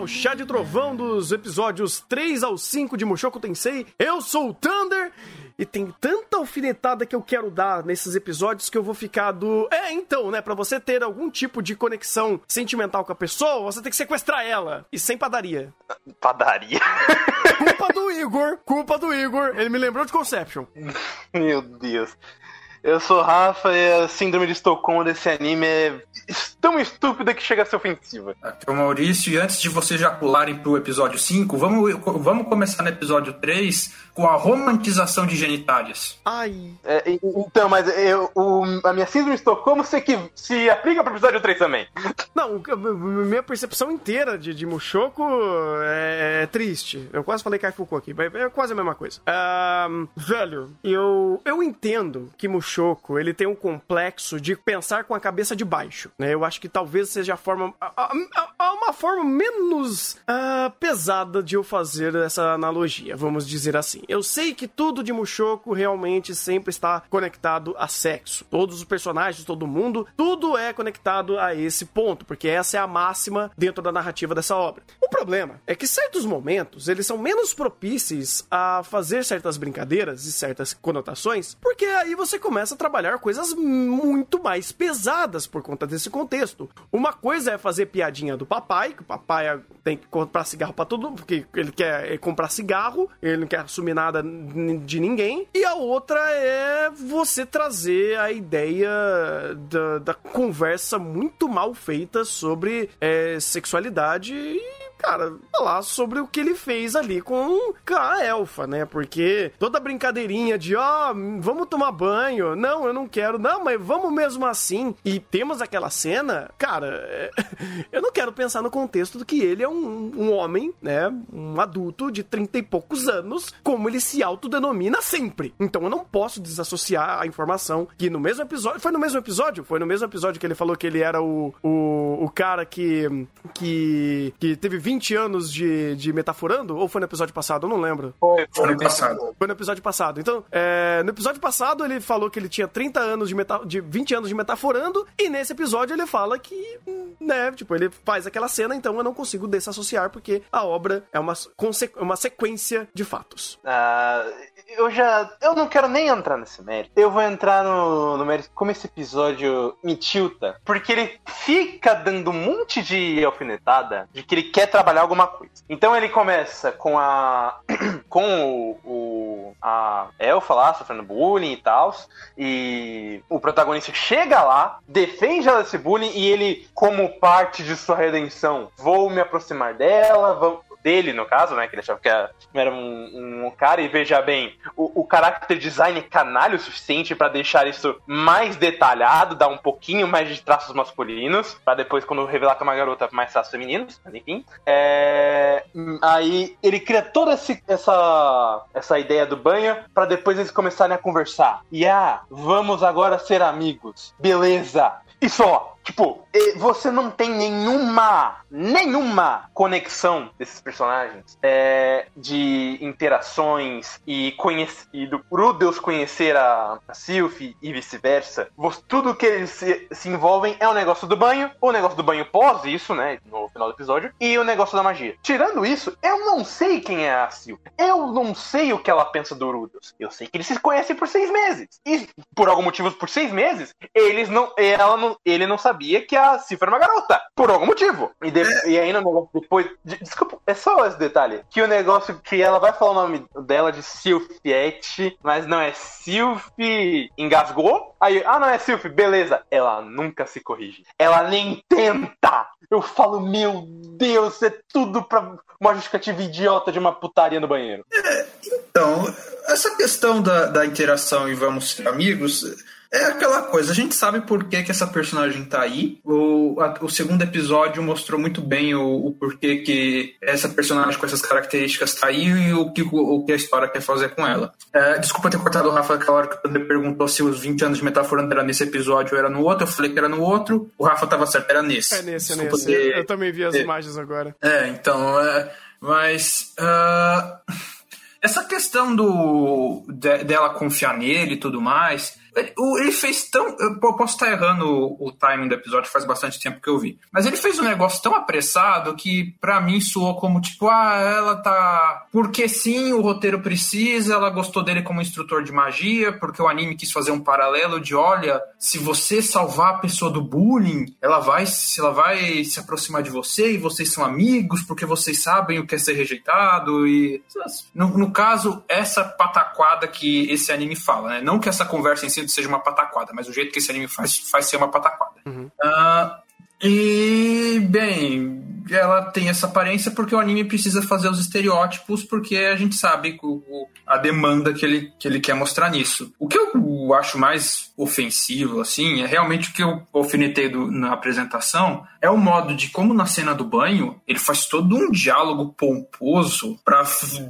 ao Chá de Trovão dos episódios 3 ao 5 de Mushoku Tensei. Eu sou o Thunder e tem tanta alfinetada que eu quero dar nesses episódios que eu vou ficar do. É, então, né? Pra você ter algum tipo de conexão sentimental com a pessoa, você tem que sequestrar ela. E sem padaria. Padaria? Culpa do Igor, culpa do Igor. Ele me lembrou de Conception. Meu Deus. Eu sou Rafa e a síndrome de Estocolmo desse anime é tão estúpida que chega a ser ofensiva. Aqui é o Maurício, e antes de vocês já pularem pro episódio 5, vamos, vamos começar no episódio 3 com a romantização de genitálias. Ai. É, então, mas eu, o, a minha síndrome de Estocolmo se, que, se aplica pro episódio 3 também. Não, minha percepção inteira de, de Mushoku é, é triste. Eu quase falei Kaifuku aqui, mas é quase a mesma coisa. Um, velho, eu, eu entendo que Mushoku Choco, ele tem um complexo de pensar com a cabeça de baixo, né? Eu acho que talvez seja a forma, a, a, a uma forma menos uh, pesada de eu fazer essa analogia, vamos dizer assim. Eu sei que tudo de Mushoku realmente sempre está conectado a sexo. Todos os personagens, todo mundo, tudo é conectado a esse ponto, porque essa é a máxima dentro da narrativa dessa obra. O problema é que certos momentos, eles são menos propícios a fazer certas brincadeiras e certas conotações, porque aí você começa a trabalhar coisas muito mais pesadas por conta desse contexto. Uma coisa é fazer piadinha do papai, que o papai tem que comprar cigarro para todo porque ele quer comprar cigarro, ele não quer assumir nada de ninguém. E a outra é você trazer a ideia da, da conversa muito mal feita sobre é, sexualidade e cara, falar sobre o que ele fez ali com a elfa, né? Porque toda brincadeirinha de, ó, oh, vamos tomar banho, não, eu não quero, não, mas vamos mesmo assim, e temos aquela cena, cara, é... eu não quero pensar no contexto do que ele é um, um homem, né? Um adulto de trinta e poucos anos, como ele se autodenomina sempre. Então eu não posso desassociar a informação que no mesmo episódio, foi no mesmo episódio? Foi no mesmo episódio que ele falou que ele era o, o, o cara que, que, que teve 20 anos de, de metaforando? Ou foi no episódio passado? Eu não lembro. Foi, foi no passado. Foi no episódio passado. Então, é, no episódio passado ele falou que ele tinha 30 anos de, meta, de 20 anos de metaforando, e nesse episódio ele fala que, né, tipo, ele faz aquela cena, então eu não consigo desassociar, porque a obra é uma, uma sequência de fatos. Uh, eu já. Eu não quero nem entrar nesse mérito. Eu vou entrar no, no mérito como esse episódio me tilta, porque ele fica dando um monte de alfinetada de que ele quer trabalhar alguma coisa. Então ele começa com a. com o, o a Elfa lá sofrendo bullying e tal. E o protagonista chega lá, defende ela desse bullying e ele, como parte de sua redenção, vou me aproximar dela, vou, dele, no caso, né? Que ele achava que era um, um cara, e veja bem, o, o character design canalha o suficiente para deixar isso mais detalhado, dar um pouquinho mais de traços masculinos, para depois, quando revelar que é uma garota, mais traços femininos, enfim. É... Aí ele cria toda esse, essa, essa ideia do banho para depois eles começarem a conversar. E ah, vamos agora ser amigos. Beleza. E só. Tipo, você não tem nenhuma, nenhuma conexão desses personagens é, de interações e conhecido por Deus conhecer a, a Sylphie e vice-versa. Tudo que eles se, se, envolvem é o negócio do banho, o negócio do banho pós isso, né, no final do episódio, e o negócio da magia. Tirando isso, eu não sei quem é a Sylphie. Eu não sei o que ela pensa do Rudeus. Eu sei que eles se conhecem por seis meses. E por algum motivo, por seis meses, eles não, ela não, ele não sabia que a Cifra era uma garota. Por algum motivo. E, de, e aí no negócio depois. De, desculpa, é só esse detalhe. Que o negócio que ela vai falar o nome dela de Sylphiette, mas não é Sylph. Engasgou? Aí, ah, não é Sylph, beleza. Ela nunca se corrige. Ela nem tenta. Eu falo, meu Deus, é tudo pra uma justificativa idiota de uma putaria no banheiro. É, então, essa questão da, da interação e vamos ser amigos é aquela coisa, a gente sabe por que, que essa personagem tá aí. O, a, o segundo episódio mostrou muito bem o, o, porquê que essa personagem com essas características tá aí e o que, o, o que a história quer fazer com ela. É, desculpa ter cortado o Rafa aquela hora que o perguntou se os 20 anos de Metaforando era nesse episódio ou era no outro. Eu falei que era no outro. O Rafa tava certo, era nesse. É nesse, é nesse. Ter... Eu também vi as é. imagens agora. É, então. É, mas. Uh essa questão do de, dela confiar nele e tudo mais, Ele, fez tão. Eu posso estar errando o, o timing do episódio, faz bastante tempo que eu vi. Mas ele fez um negócio tão apressado que para mim soou como tipo, ah, ela tá. Porque sim, o roteiro precisa, ela gostou dele como instrutor de magia, porque o anime quis fazer um paralelo de olha, se você salvar a pessoa do bullying, ela vai, ela vai se aproximar de você e vocês são amigos porque vocês sabem o que é ser rejeitado e no, no caso essa pataquada que esse anime fala, né? Não que essa conversa em si seja uma pataquada, mas o jeito que esse anime faz faz ser uma pataquada. Uhum. Uh, e, bem, ela tem essa aparência porque o anime precisa fazer os estereótipos, porque a gente sabe o, a demanda que ele, que ele quer mostrar nisso. O que eu acho mais ofensivo, assim, é realmente o que eu alfinetei do, na apresentação, é o modo de como na cena do banho ele faz todo um diálogo pomposo para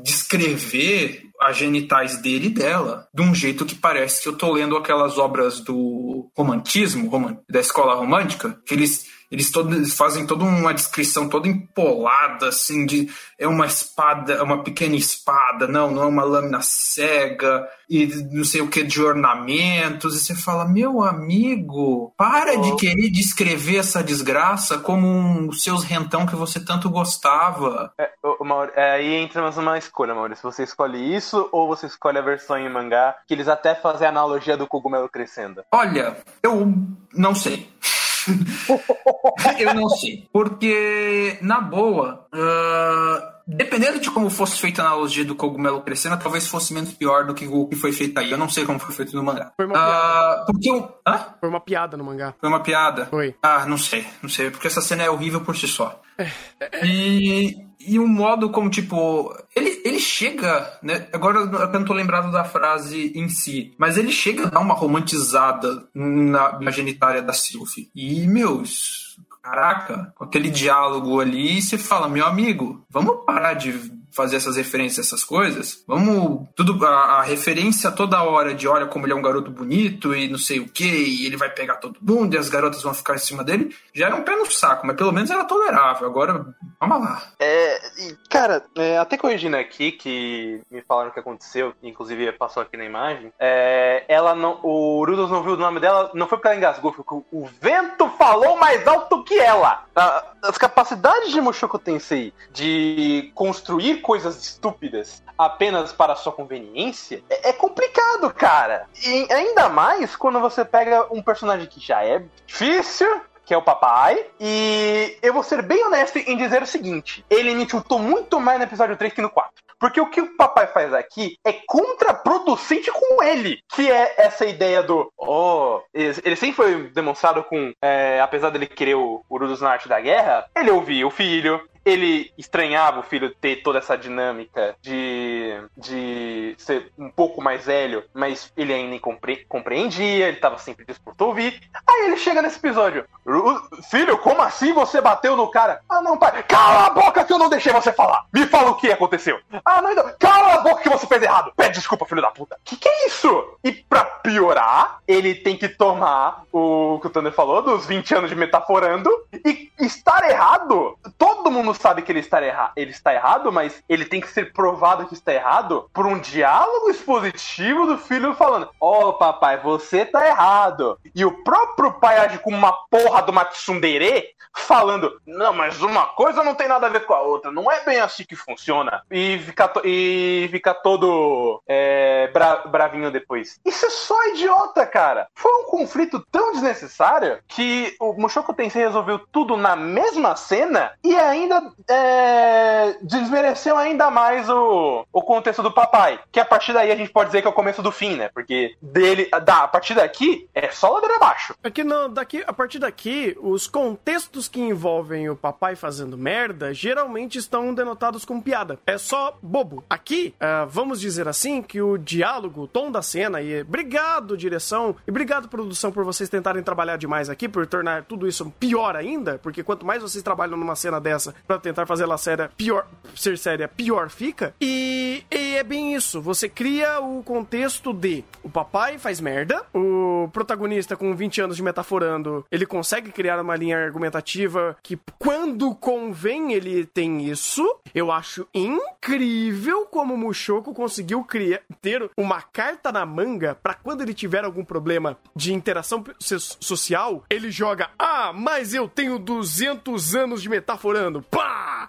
descrever as genitais dele e dela, de um jeito que parece que eu tô lendo aquelas obras do romantismo, da escola romântica, que eles eles, todo, eles fazem toda uma descrição toda empolada, assim, de é uma espada, é uma pequena espada, não, não é uma lâmina cega, e não sei o que de ornamentos, e você fala, meu amigo, para oh. de querer descrever essa desgraça como um, os seus rentão que você tanto gostava. É, Mauro, é, aí entra mais uma escolha, Maurício. Você escolhe isso ou você escolhe a versão em mangá, que eles até fazem a analogia do cogumelo crescendo? Olha, eu não sei. eu não sei. Porque, na boa, uh, dependendo de como fosse feita a analogia do cogumelo crescendo, talvez fosse menos pior do que o que foi feito aí. Eu não sei como foi feito no mangá. Foi uma piada. Uh, porque eu... Hã? Foi uma piada no mangá. Foi uma piada? Foi. Ah, não sei. Não sei. Porque essa cena é horrível por si só. É. E e o modo como, tipo, ele, ele chega, né? Agora eu não tô lembrado da frase em si, mas ele chega a dar uma romantizada na, na genitária da Sylvie. E, meus, caraca, com aquele diálogo ali, você fala, meu amigo, vamos parar de fazer essas referências, essas coisas. Vamos. Tudo. A, a, referência toda hora de olha como ele é um garoto bonito e não sei o que, e ele vai pegar todo mundo e as garotas vão ficar em cima dele. Já era um pé no saco, mas pelo menos era tolerável. Agora, vamos lá. É. Cara, é, até corrigindo aqui que me falaram o que aconteceu, inclusive passou aqui na imagem. É, ela não. O Rudolf não viu o nome dela, não foi porque ela engasgou, foi porque o vento falou mais alto que ela. As capacidades de Mushoku Tensei de construir coisas estúpidas apenas para sua conveniência é, é complicado, cara. E ainda mais quando você pega um personagem que já é difícil, que é o papai. E eu vou ser bem honesto em dizer o seguinte: ele me chutou muito mais no episódio 3 que no 4. Porque o que o papai faz aqui é contraproducente com ele. Que é essa ideia do. Oh, ele sempre foi demonstrado com. É, apesar dele querer o Urudus na arte da guerra, ele ouvia o filho, ele estranhava o filho ter toda essa dinâmica de, de ser um pouco mais velho, mas ele ainda compre compreendia, ele estava sempre disposto a ouvir. Aí ele chega nesse episódio: Filho, como assim você bateu no cara? Ah, não, pai, cala a boca que eu não deixei você falar. Me fala o que aconteceu. Ah, não, então, cala a boca que você fez errado. Pede desculpa, filho da puta. Que que é isso? E pra piorar, ele tem que tomar o que o Thunder falou, dos 20 anos de metaforando, e estar errado. Todo mundo sabe que ele está, erra ele está errado, mas ele tem que ser provado que está errado por um diálogo expositivo do filho falando: Ó, oh, papai, você tá errado. E o próprio pai age como uma porra do Matsundere falando: Não, mas uma coisa não tem nada a ver com a outra. Não é bem assim que funciona. E fica, e fica todo é, bra bravinho depois. Isso é só idiota, cara. Foi um conflito tão desnecessário que o Mushoku Tensei resolveu tudo na mesma cena e ainda é, desmereceu ainda mais o, o contexto do papai. Que a partir daí a gente pode dizer que é o começo do fim, né? Porque dele, da, a partir daqui é só ladeira abaixo. É que não, daqui, a partir daqui, os contextos que envolvem o papai fazendo merda geralmente estão denotados como piada. É só bobo. Aqui, uh, vamos dizer assim, que o diálogo, o tom da cena, e obrigado, direção, e obrigado, produção, por vocês tentarem trabalhar demais aqui, por tornar tudo isso pior ainda, porque quanto mais vocês trabalham numa cena dessa para tentar fazer ela séria, pior, ser séria, pior fica. E, e é bem isso. Você cria o contexto de o papai faz merda, o protagonista com 20 anos de metaforando, ele consegue criar uma linha argumentativa que quando convém ele tem isso. Eu acho incrível como o Mushoku conseguiu criar, ter uma carta na manga para quando ele tiver algum problema de interação social, ele joga: Ah, mas eu tenho 200 anos de metaforando. Pá!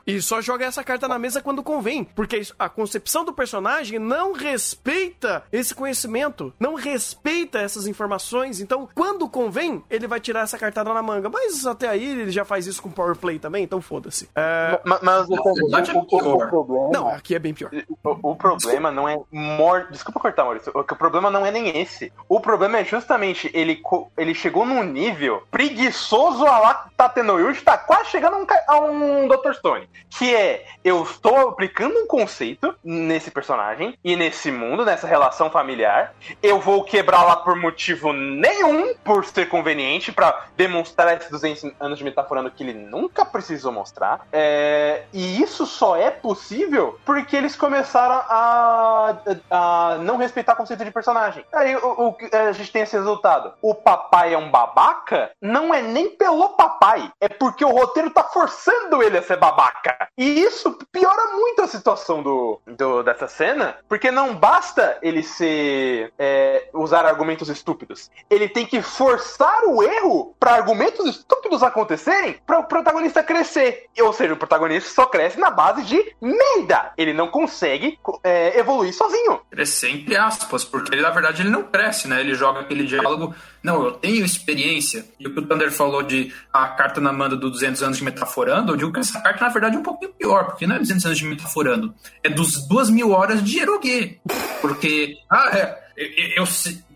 E só joga essa carta na mesa quando convém, porque a concepção do personagem não respeita esse conhecimento, não respeita essas informações. Então, quando convém, ele vai tirar essa cartada na manga. Mas até aí ele já faz isso com Power Play também, então foda-se. É... Mas, mas o, o, o, o, problema. Não, aqui é bem pior. O, problema não é. Mor... Desculpa cortar, Maurício. O problema não é nem esse. O problema é justamente ele, ele chegou num nível preguiçoso a lá Tatenoyuji tá quase chegando a um, a um Dr. Stone. Que é, eu estou aplicando um conceito nesse personagem e nesse mundo, nessa relação familiar. Eu vou quebrar lá por motivo nenhum, por ser conveniente, para demonstrar esses 200 anos de metaforando que ele nunca precisou mostrar. É, e isso só é possível porque eles começaram a, a não respeitar o conceito de personagem. Aí o, o, a gente tem esse resultado. O papai é um babaca, não é nem pelo papai, é porque o roteiro tá forçando ele a ser babaca. E isso piora muito a situação do, do dessa cena, porque não basta ele ser é, usar argumentos estúpidos. Ele tem que forçar o erro para argumentos estúpidos acontecerem para o protagonista crescer. Ou seja, o protagonista só cresce na base de merda. Ele não consegue é, evoluir sozinho. Crescer entre aspas, porque ele, na verdade ele não cresce, né? Ele joga aquele diálogo. Não, eu tenho experiência. E o que o Thunder falou de a carta na manda do 200 anos de metaforando, eu digo que essa carta, na verdade, é um pouquinho pior, porque não é 200 anos de metaforando. É dos 2 mil horas de Erogue. Porque, ah, é, eu, eu,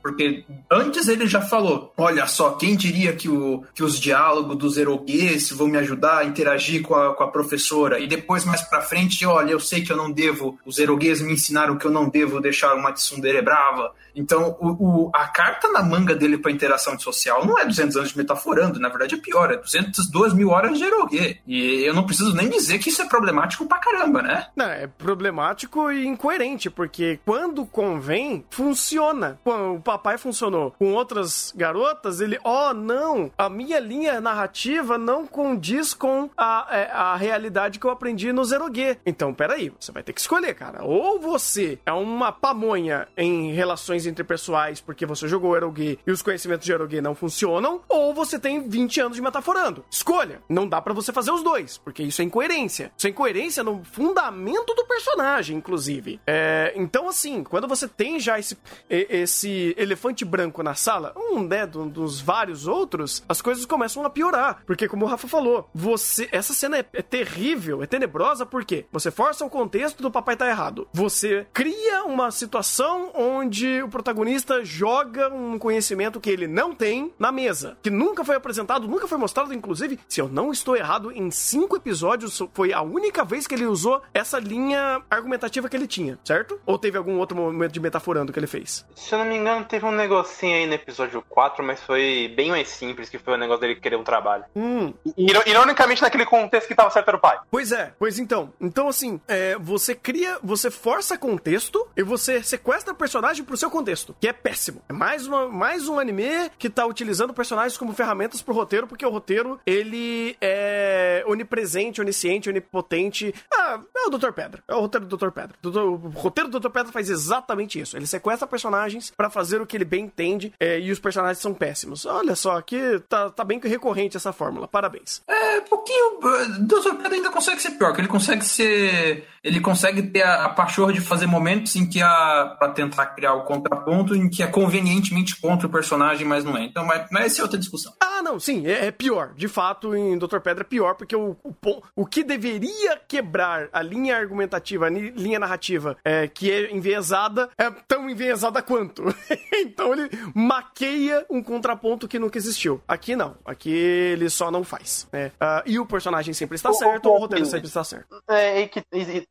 porque antes ele já falou: olha só, quem diria que, o, que os diálogos dos eroguês vão me ajudar a interagir com a, com a professora? E depois, mais pra frente, olha, eu sei que eu não devo, os eroguês me ensinaram que eu não devo deixar uma tsundere brava. Então, o, o, a carta na manga dele para interação social não é 200 anos de metaforando, na verdade é pior, é 202 mil horas de erogue. E eu não preciso nem dizer que isso é problemático pra caramba, né? Não, é problemático e incoerente, porque quando convém, funciona. O papai funcionou com outras garotas, ele, ó, oh, não, a minha linha narrativa não condiz com a, é, a realidade que eu aprendi no Zerogue. Então, peraí, você vai ter que escolher, cara. Ou você é uma pamonha em relações interpessoais porque você jogou Erogue e os conhecimentos de Erogue não funcionam, ou você tem 20 anos de metaforando. Escolha. Não dá para você fazer os dois, porque isso é incoerência. Isso é incoerência no fundamento do personagem, inclusive. É, então, assim, quando você tem já esse, esse elefante branco na sala, um, né, dos vários outros, as coisas começam a piorar. Porque, como o Rafa falou, você. Essa cena é, é terrível, é tenebrosa, porque você força o contexto do papai tá errado. Você cria uma situação onde o protagonista joga um conhecimento que ele não tem na mesa, que nunca foi apresentado, nunca foi mostrado, inclusive, se eu não estou errado, em cinco episódios foi a única vez que ele usou essa linha argumentativa que ele tinha, certo? Ou teve algum outro momento de metaforando que ele fez? Se eu não me engano, teve um negocinho aí no episódio 4, mas foi bem mais simples, que foi o negócio dele querer um trabalho. Hum. Ironicamente, naquele contexto que tava certo era o pai. Pois é, pois então. Então, assim, é, você cria, você força contexto e você sequestra o personagem pro seu contexto, que é péssimo. É mais, uma, mais um anime que tá utilizando personagens como ferramentas pro roteiro, porque o roteiro, ele é onipresente, onisciente, onipotente. Ah, é o Dr. Pedra. É o roteiro do Dr. Pedra. O roteiro do Dr. Pedra faz exatamente isso. Ele sequestra personagens para fazer o que ele bem entende é, e os personagens são péssimos. Olha só, aqui tá, tá bem recorrente essa fórmula. Parabéns. É, pouquinho. Dr. Pedro ainda consegue ser pior, que ele consegue ser. Ele consegue ter a, a pachorra de fazer momentos em que a. pra tentar criar o contraponto, em que é convenientemente contra o personagem, mas não é. Então, mas, mas essa é outra discussão. Ah, não, sim, é, é pior. De fato, em Dr. Pedra é pior, porque o, o, o que deveria quebrar a linha argumentativa, a linha narrativa, é, que é enviesada, é tão enviesada quanto. então ele maqueia um contraponto que nunca existiu. Aqui não. Aqui ele só não faz. Né? Uh, e o personagem sempre está o, certo, o, o roteiro sempre está certo. É, e, que,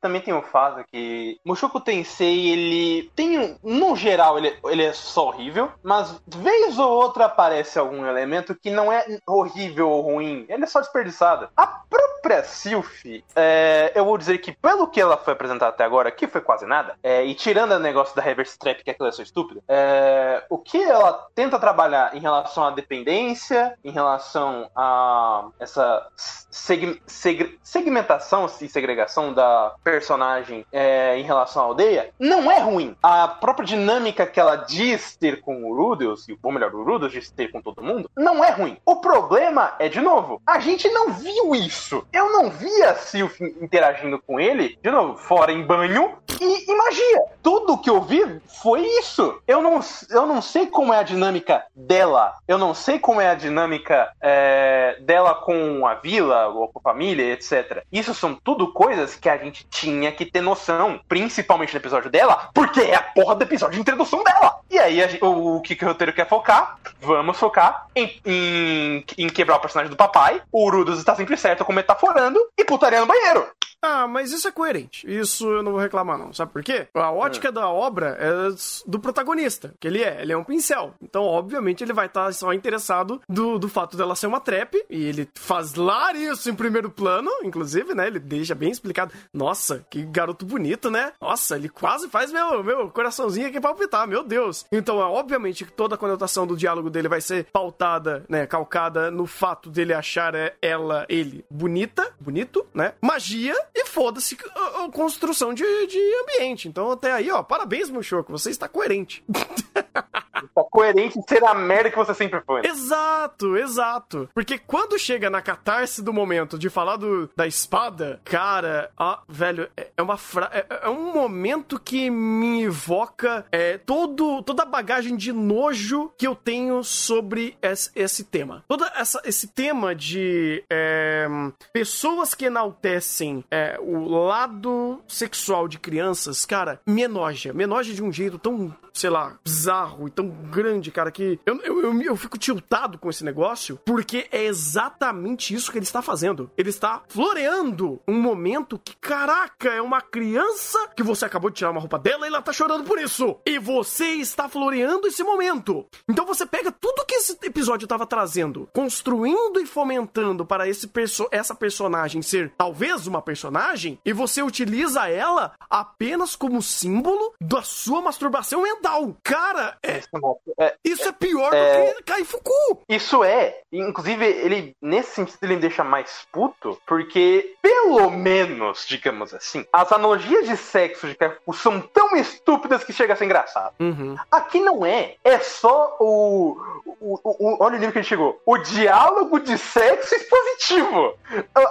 também tem um fato que Mushoku Tensei, ele tem, no geral, ele, ele é só horrível, mas vez ou outra aparece algum elemento que não é horrível ou ruim, ele é só desperdiçado. A própria sobre a Sylph, é, eu vou dizer que pelo que ela foi apresentada até agora, que foi quase nada, é, e tirando o negócio da reverse trap, que é aquela sua estúpida, é, o que ela tenta trabalhar em relação à dependência, em relação a essa seg seg segmentação e segregação da personagem é, em relação à aldeia, não é ruim. A própria dinâmica que ela diz ter com o Rudeus, ou melhor, o Rudeus diz ter com todo mundo, não é ruim. O problema é, de novo, a gente não viu isso. Eu não vi a Sylph interagindo com ele, de novo, fora em banho e, e magia. Tudo que eu vi foi isso. Eu não, eu não sei como é a dinâmica dela. Eu não sei como é a dinâmica é, dela com a vila ou com a família, etc. Isso são tudo coisas que a gente tinha que ter noção, principalmente no episódio dela, porque é a porra do episódio de introdução dela. E aí, a, o, o que, que o roteiro quer focar? Vamos focar em, em, em quebrar o personagem do papai. O Urudos está sempre certo, como metaforando, e putaria no banheiro. Ah, mas isso é coerente. Isso eu não vou reclamar, não. Sabe por quê? A ótica é. da obra é do protagonista, que ele é. Ele é um pincel. Então, obviamente, ele vai estar só interessado do, do fato dela ser uma trap. E ele faz lá isso em primeiro plano, inclusive, né? Ele deixa bem explicado. Nossa, que garoto bonito, né? Nossa, ele quase faz meu, meu coraçãozinho aqui palpitar, meu Deus. Então, é, obviamente, que toda a conotação do diálogo dele vai ser pautada, né? Calcada no fato dele achar é, ela, ele, bonita, bonito, né? Magia e foda-se a, a, construção de, de ambiente. Então, até aí, ó, parabéns, Mushoku, você está coerente. Coerente ser a merda que você sempre foi. Né? Exato, exato. Porque quando chega na catarse do momento de falar do, da espada, cara, velho, é, é uma fra... é, é, um momento que me evoca é, todo, toda a bagagem de nojo que eu tenho sobre esse, esse tema. Todo essa, esse tema de é, pessoas que enaltecem é, o lado sexual de crianças, cara, me enoja. Me enoja de um jeito tão, sei lá, bizarro e tão grande, cara, que eu, eu, eu, eu fico tiltado com esse negócio, porque é exatamente isso que ele está fazendo. Ele está floreando um momento que, caraca, é uma criança que você acabou de tirar uma roupa dela e ela tá chorando por isso. E você está floreando esse momento. Então você pega tudo que esse episódio estava trazendo, construindo e fomentando para esse perso essa personagem ser talvez uma personagem, e você utiliza ela apenas como símbolo da sua masturbação mental. Cara, é, é, isso é pior é, do que Kaifuku. Isso é. Inclusive, ele, nesse sentido, ele me deixa mais puto, porque, pelo menos, digamos assim, as analogias de sexo de Kaifuku são tão estúpidas que chega a ser engraçado. Uhum. Aqui não é. É só o, o, o, Olha o nível que ele chegou. O diálogo de sexo expositivo.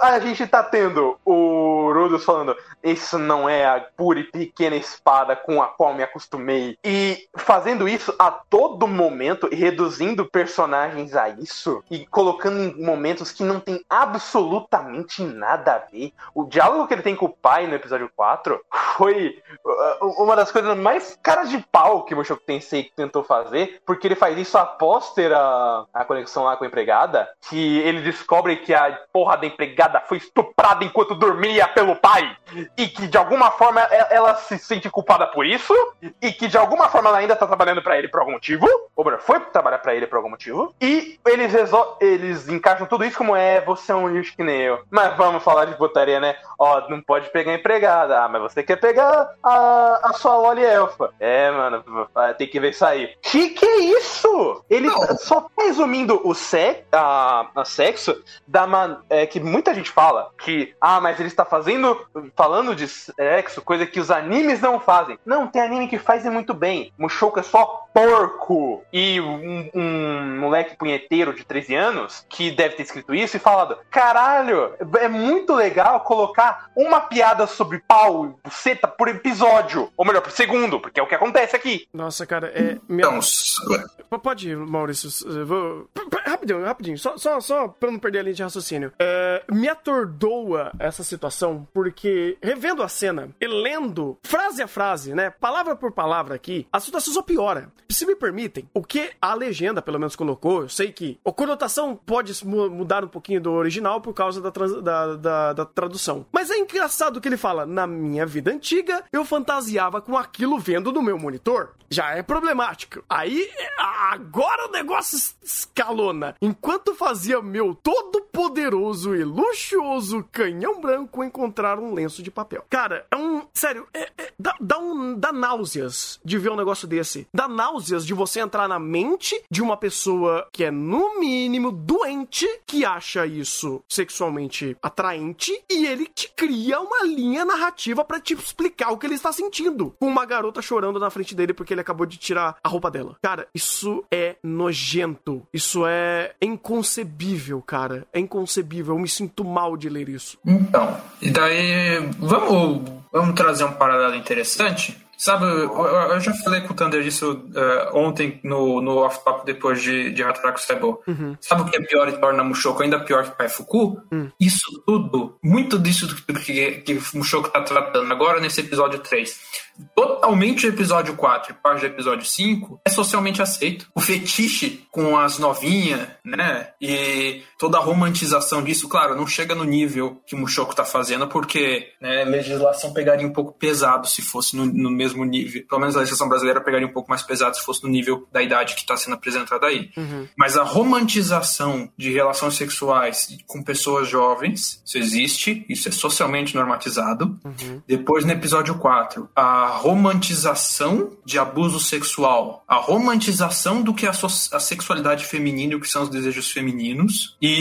A gente tá tendo o Rudolf falando: Isso não é a pura e pequena espada com a qual me acostumei. E fazendo isso a todo momento e reduzindo personagens a isso e colocando em momentos que não tem absolutamente nada a ver. O diálogo que ele tem com o pai no episódio 4 foi uh, uma das coisas mais caras de pau que o Mushoku Tensei tentou fazer, porque ele faz isso após ter a, a conexão lá com a empregada, que ele descobre que a porra da empregada foi estuprada enquanto dormia pelo pai, e que de alguma forma ela se sente culpada por isso, e que de alguma forma ela ainda tá trabalhando para ele por algum motivo, ou foi trabalhar para ele por algum motivo, e eles, eles encaixam tudo isso como é, você é um lixo que nem eu. Mas vamos falar de putaria, né? Ó, não pode pegar empregada, ah, mas você quer pegar a, a sua Loli Elfa. É, mano, tem que ver isso aí. Que que é isso? Ele não. só tá resumindo o sexo, a, a sexo da man, é, que muita gente fala que, ah, mas ele está fazendo, falando de sexo, coisa que os animes não fazem. Não, tem anime que fazem muito bem. Mushoku é só porco. E um, um, moleque punheteiro de 13 anos que deve ter escrito isso e falado: caralho, é muito legal colocar uma piada sobre pau e buceta por episódio. Ou melhor, por segundo, porque é o que acontece aqui. Nossa, cara, é. Minha... Então, pode ir, Maurício. Vou... Rapidinho, rapidinho. Só, só, só pra não perder a linha de raciocínio. É, me atordoa essa situação, porque revendo a cena e lendo frase a frase, né? Palavra por palavra aqui, a situação só piora. Se me permitem, o que a legenda, pelo menos, colocou, eu sei que a conotação pode mudar um pouquinho do original por causa da, trans, da, da, da tradução. Mas é engraçado que ele fala: na minha vida antiga, eu fantasiava com aquilo vendo no meu monitor. Já é problemático. Aí, agora o negócio escalou, cafetona, enquanto fazia meu todo poderoso e luxuoso canhão branco encontrar um lenço de papel. Cara, é um. Sério, é, é, dá, dá, um, dá náuseas de ver um negócio desse. Dá náuseas de você entrar na mente de uma pessoa que é, no mínimo, doente, que acha isso sexualmente atraente, e ele te cria uma linha narrativa para te explicar o que ele está sentindo. Com uma garota chorando na frente dele porque ele acabou de tirar a roupa dela. Cara, isso é nojento. Isso é inconcebível, cara. É inconcebível. Eu me sinto mal de ler isso. Então, e daí vamos, vamos trazer um paralelo interessante. Sabe, eu, eu, já falei com o Thunder disso uh, ontem no, no off-top depois de, de Hataraku Saibo. Uhum. Sabe o que é pior e torna Mushoku ainda pior que Pai Fuku? Uhum. Isso tudo, muito disso que, que Mushoku tá tratando agora nesse episódio 3 totalmente o episódio 4 e parte do episódio 5 é socialmente aceito. O fetiche com as novinhas, né? E toda a romantização disso, claro, não chega no nível que o Mushoku tá fazendo, porque né, a legislação pegaria um pouco pesado se fosse no, no, mesmo nível. Pelo menos a legislação brasileira pegaria um pouco mais pesado se fosse no nível da idade que está sendo apresentada aí. Uhum. Mas a romantização de relações sexuais com pessoas jovens, isso existe, isso é socialmente normatizado. Uhum. Depois, no episódio 4, a romantização de abuso sexual, a romantização do que é a, so a sexualidade feminina e o que são os desejos femininos, e,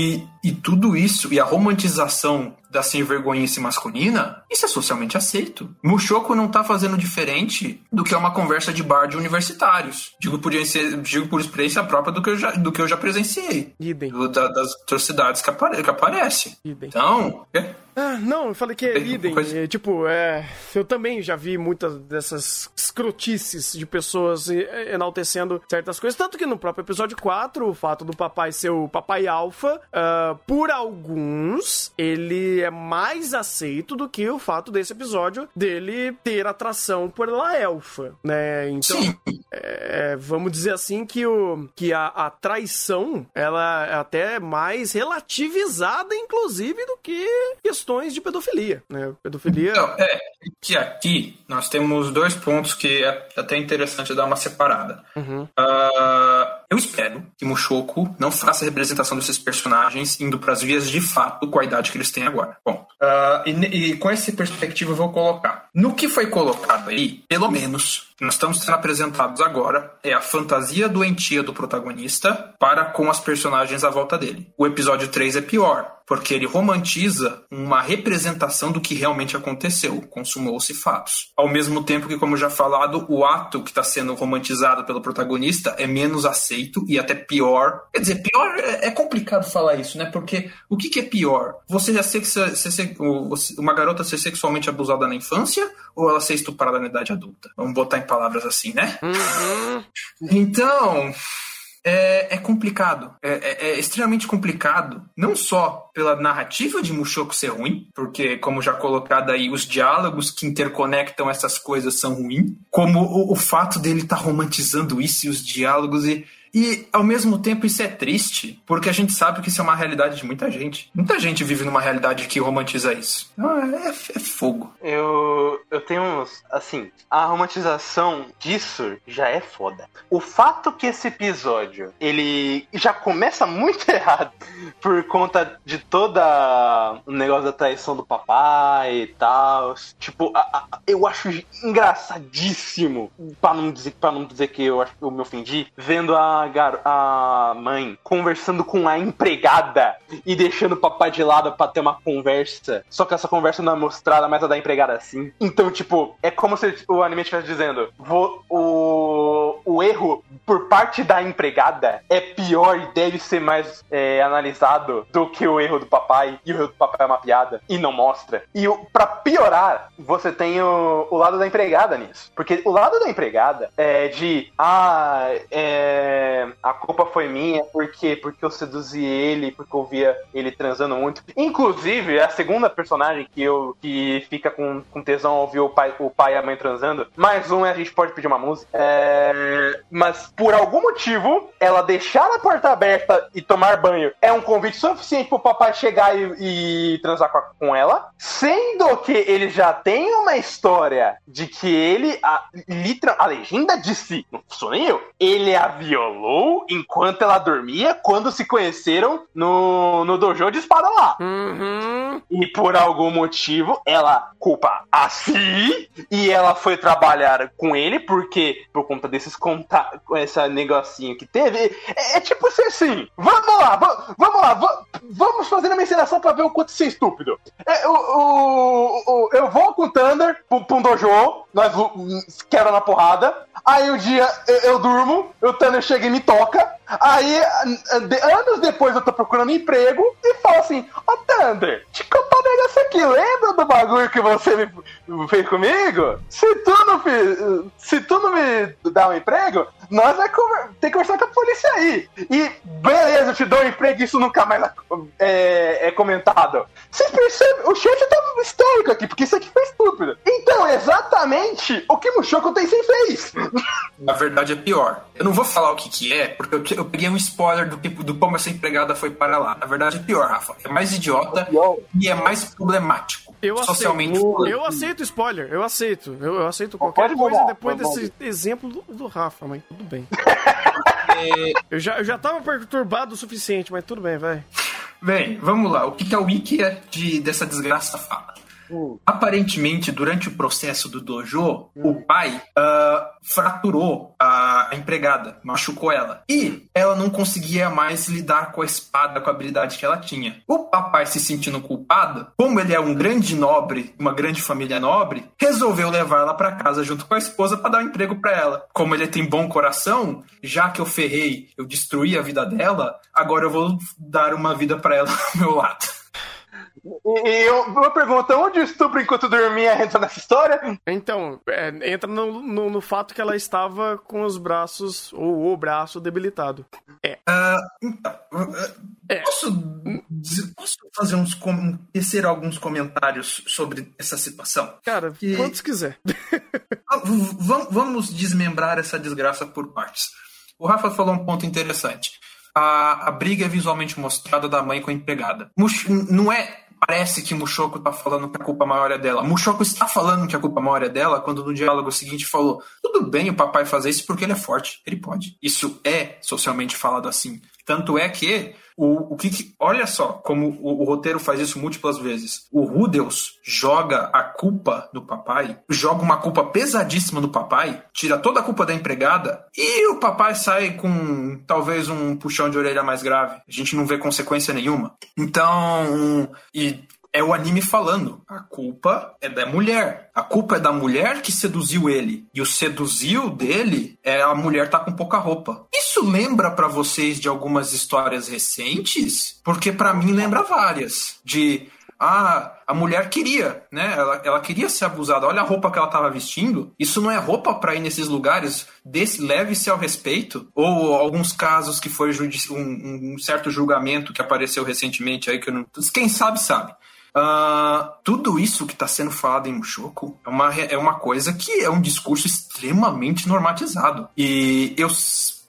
e tudo isso, e a romantização da sem vergonhice masculina, isso é socialmente aceito. Mushoku não tá fazendo diferente do que é uma conversa de bar de universitários. Digo por, digo por experiência própria do que eu já, do que eu já presenciei. Do, da, das atrocidades que, apare, que aparece. Idem. Então, é, ah, não, eu falei que é idem. Coisa... É, tipo, é, eu também já vi muitas dessas escrotices de pessoas enaltecendo certas coisas. Tanto que no próprio episódio 4, o fato do papai ser o papai alfa, uh, por alguns, ele é mais aceito do que o fato desse episódio dele ter atração por ela elfa, né? Então, é, vamos dizer assim que, o, que a, a traição, ela é até mais relativizada, inclusive, do que questões de pedofilia, né? Pedofilia... Então, é, que aqui nós temos dois pontos que é até interessante dar uma separada. Uhum. Uh, eu espero que Mushoku não faça a representação desses personagens indo para as vias de fato com a idade que eles têm agora. Bom, uh, e, e, com essa perspectiva eu vou colocar. No que foi colocado aí, pelo menos, nós estamos sendo apresentados agora é a fantasia doentia do protagonista para com as personagens à volta dele. O episódio 3 é pior, porque ele romantiza uma representação do que realmente aconteceu, consumou-se fatos. Ao mesmo tempo que, como já falado, o ato que está sendo romantizado pelo protagonista é menos aceito e até pior. Quer dizer, pior é, é complicado falar isso, né? Porque o que, que é pior? Você já ser, ser, ser, uma garota ser sexualmente abusada na infância ou ela ser estuprada na idade adulta? Vamos botar em palavras assim, né? Uhum. Então, é, é complicado. É, é, é, extremamente complicado. Não só pela narrativa de Mushoku ser ruim, porque, como já colocado aí, os diálogos que interconectam essas coisas são ruins, como o, o fato dele estar tá romantizando isso e os diálogos e e, ao mesmo tempo, isso é triste, porque a gente sabe que isso é uma realidade de muita gente. Muita gente vive numa realidade que romantiza isso. É, é, é fogo. Eu, eu tenho uns. Assim, a romantização disso já é foda. O fato que esse episódio ele já começa muito errado por conta de toda o negócio da traição do papai e tal. Tipo, a, a, eu acho engraçadíssimo, pra não dizer, pra não dizer que eu, eu me ofendi, vendo a a, mãe conversando com a empregada e deixando o papai de lado para ter uma conversa. Só que essa conversa não é mostrada, mas a da empregada assim. Então, tipo, é como se o anime estivesse dizendo: vou, o, o erro por parte da empregada é pior e deve ser mais é, analisado do que o erro do papai. E o erro do papai é uma piada e não mostra. E para piorar, você tem o, o lado da empregada nisso. Porque o lado da empregada é de, ah, é a culpa foi minha, por quê? Porque eu seduzi ele, porque eu via ele transando muito. Inclusive, a segunda personagem que eu que fica com, com tesão ver o pai, o pai e a mãe transando, mais um a gente pode pedir uma música. É... Mas por algum motivo, ela deixar a porta aberta e tomar banho é um convite suficiente pro papai chegar e, e transar com, a, com ela, sendo que ele já tem uma história de que ele, a, a legenda disse, não sou nem eu, ele a violou Ou enquanto ela dormia, quando se conheceram no, no dojo de espada lá. Uhum. E por algum motivo, ela culpa a Si e ela foi trabalhar com ele, porque por conta desses contatos, com esse negocinho que teve, é, é tipo assim, assim, vamos lá, va- vamos lá, va- vamos fazer uma encenação pra ver o quanto você é estúpido. É, o, o- o- eu vou com o Thunder pro, um dojo, nós vo- quebra na porrada, aí um dia eu, eu durmo, o Thunder chega e me toca, aí anos depois eu tô procurando emprego e falo assim, ó Thunder, te contar um negócio aqui, lembra do bagulho que você me fez comigo? Se tu não, se tu não me dá um emprego, nós vai ter que conversar com a polícia aí. E beleza, eu te dou um emprego isso nunca mais é, é comentado. Vocês percebem? O chefe tá histórico aqui, porque isso aqui foi estúpido. Então, exatamente o que Mushoku Tensei fez. Na verdade é pior. Eu não vou falar o que que é, porque eu, eu peguei um spoiler do, que, do como essa empregada foi para lá. Na verdade é pior, Rafa. É mais idiota e é mais problemático. Eu socialmente aceito. Eu aceito spoiler, eu aceito. Eu, eu aceito qualquer Pode coisa mandar, depois pode desse exemplo do, do Rafa, mas tudo bem. É, Eu já, eu já tava perturbado o suficiente, mas tudo bem, vai. Bem, vamos lá. O que, que a wiki é de, dessa desgraça fala? Aparentemente, durante o processo do dojo, o pai ah, fraturou a empregada, machucou ela. E ela não conseguia mais lidar com a espada, com a habilidade que ela tinha. O papai, se sentindo culpado, como ele é um grande nobre, uma grande família nobre, resolveu levá-la para casa junto com a esposa para dar um emprego para ela. Como ele tem bom coração, já que eu ferrei, eu destruí a vida dela, agora eu vou dar uma vida para ela ao meu lado. E, e eu, uma pergunta: onde o estupro enquanto dormia entra nessa história? Então, é, entra no, no, no fato que ela estava com os braços, ou o braço debilitado. Ah, então, ah, É. posso, posso fazer uns com- tecer alguns comentários sobre essa situação? Cara, Que- quantos quiser. Ah, Vamos desmembrar essa desgraça por partes. O Rafa falou um ponto interessante. A, a briga é visualmente mostrada da mãe com a empregada. Não é. Parece que Mushoku tá falando que a culpa maior é dela. Mushoku está falando que a culpa maior é dela quando no diálogo seguinte falou: tudo bem o papai fazer isso porque ele é forte, ele pode. Isso é socialmente falado assim. Tanto é que o, o que, Olha só como o, o roteiro faz isso múltiplas vezes. O Rudels joga a culpa no papai, joga uma culpa pesadíssima no papai, tira toda a culpa da empregada e o papai sai com talvez um puxão de orelha mais grave. A gente não vê consequência nenhuma. Então. E é o anime falando. A culpa é da mulher. A culpa é da mulher que seduziu ele. E o seduziu dele é a mulher tá com pouca roupa. Isso lembra pra vocês de algumas histórias recentes? Porque pra mim lembra várias. De ah, a mulher queria, né? Ela, ela queria ser abusada. Olha a roupa que ela tava vestindo. Isso não é roupa pra ir nesses lugares. Leve-se ao respeito. Ou alguns casos que foi um, um certo julgamento que apareceu recentemente aí que eu não. Quem sabe, sabe. Ah, tudo isso que está sendo falado em Mushoku é uma, é uma coisa que é um discurso extremamente normatizado. E eu,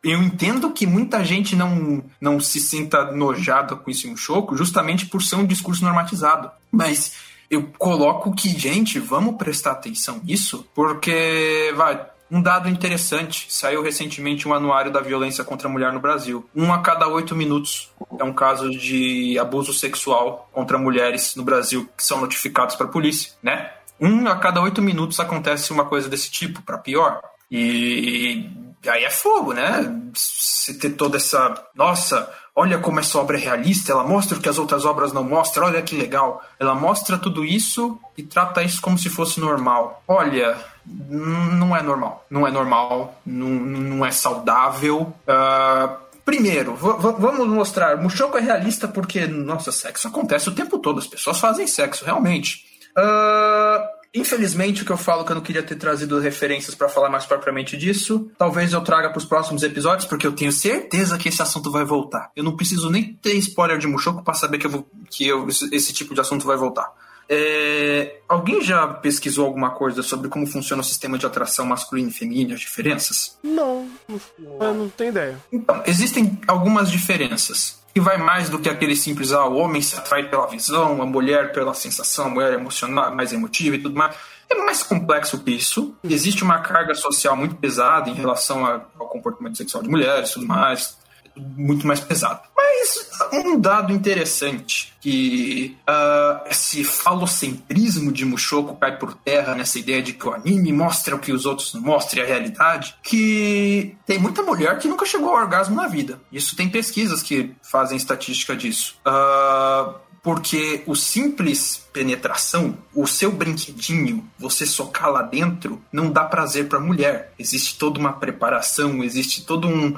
eu entendo que muita gente não, não se sinta nojada com isso em Mushoku, justamente por ser um discurso normatizado. Mas eu coloco que, gente, vamos prestar atenção nisso, porque, vai, um dado interessante: saiu recentemente um anuário da violência contra a mulher no Brasil. Um a cada oito minutos é um caso de abuso sexual contra mulheres no Brasil que são notificados para a polícia, né? Um a cada oito minutos acontece uma coisa desse tipo, para pior. E aí é fogo, né? Você ter toda essa. Nossa, olha como essa obra é realista, ela mostra o que as outras obras não mostram, olha que legal. Ela mostra tudo isso e trata isso como se fosse normal. Olha, não é normal. Não é normal, não, não é saudável. Ah, Primeiro, vamos mostrar. Mushoku é realista porque, nossa, sexo acontece o tempo todo. As pessoas fazem sexo, realmente. Ah, infelizmente, o que eu falo que eu não queria ter trazido referências pra falar mais propriamente disso. Talvez eu traga pros próximos episódios, porque eu tenho certeza que esse assunto vai voltar. Eu não preciso nem ter spoiler de Mushoku pra saber que, eu vou, que eu- esse, tipo de assunto vai voltar. É, alguém já pesquisou alguma coisa sobre como funciona o sistema de atração masculino e feminino as diferenças? Não, não, eu não tenho ideia. Então, existem algumas diferenças. Que vai mais do que aquele simples, ah, o homem se atrai pela visão, a mulher pela sensação, a mulher emocional, mais emotiva e tudo mais. É mais complexo que isso. Existe uma carga social muito pesada em relação ao comportamento sexual de mulheres e tudo mais muito mais pesado. Mas um dado interessante que uh, esse falocentrismo de Mushoku cai por terra nessa ideia de que o anime mostra o que os outros não mostram a realidade, que tem muita mulher que nunca chegou ao orgasmo na vida. Isso tem pesquisas que fazem estatística disso. Uh, porque o simples penetração, o seu brinquedinho, você socar lá dentro, não dá prazer para mulher. Existe toda uma preparação, existe todo um,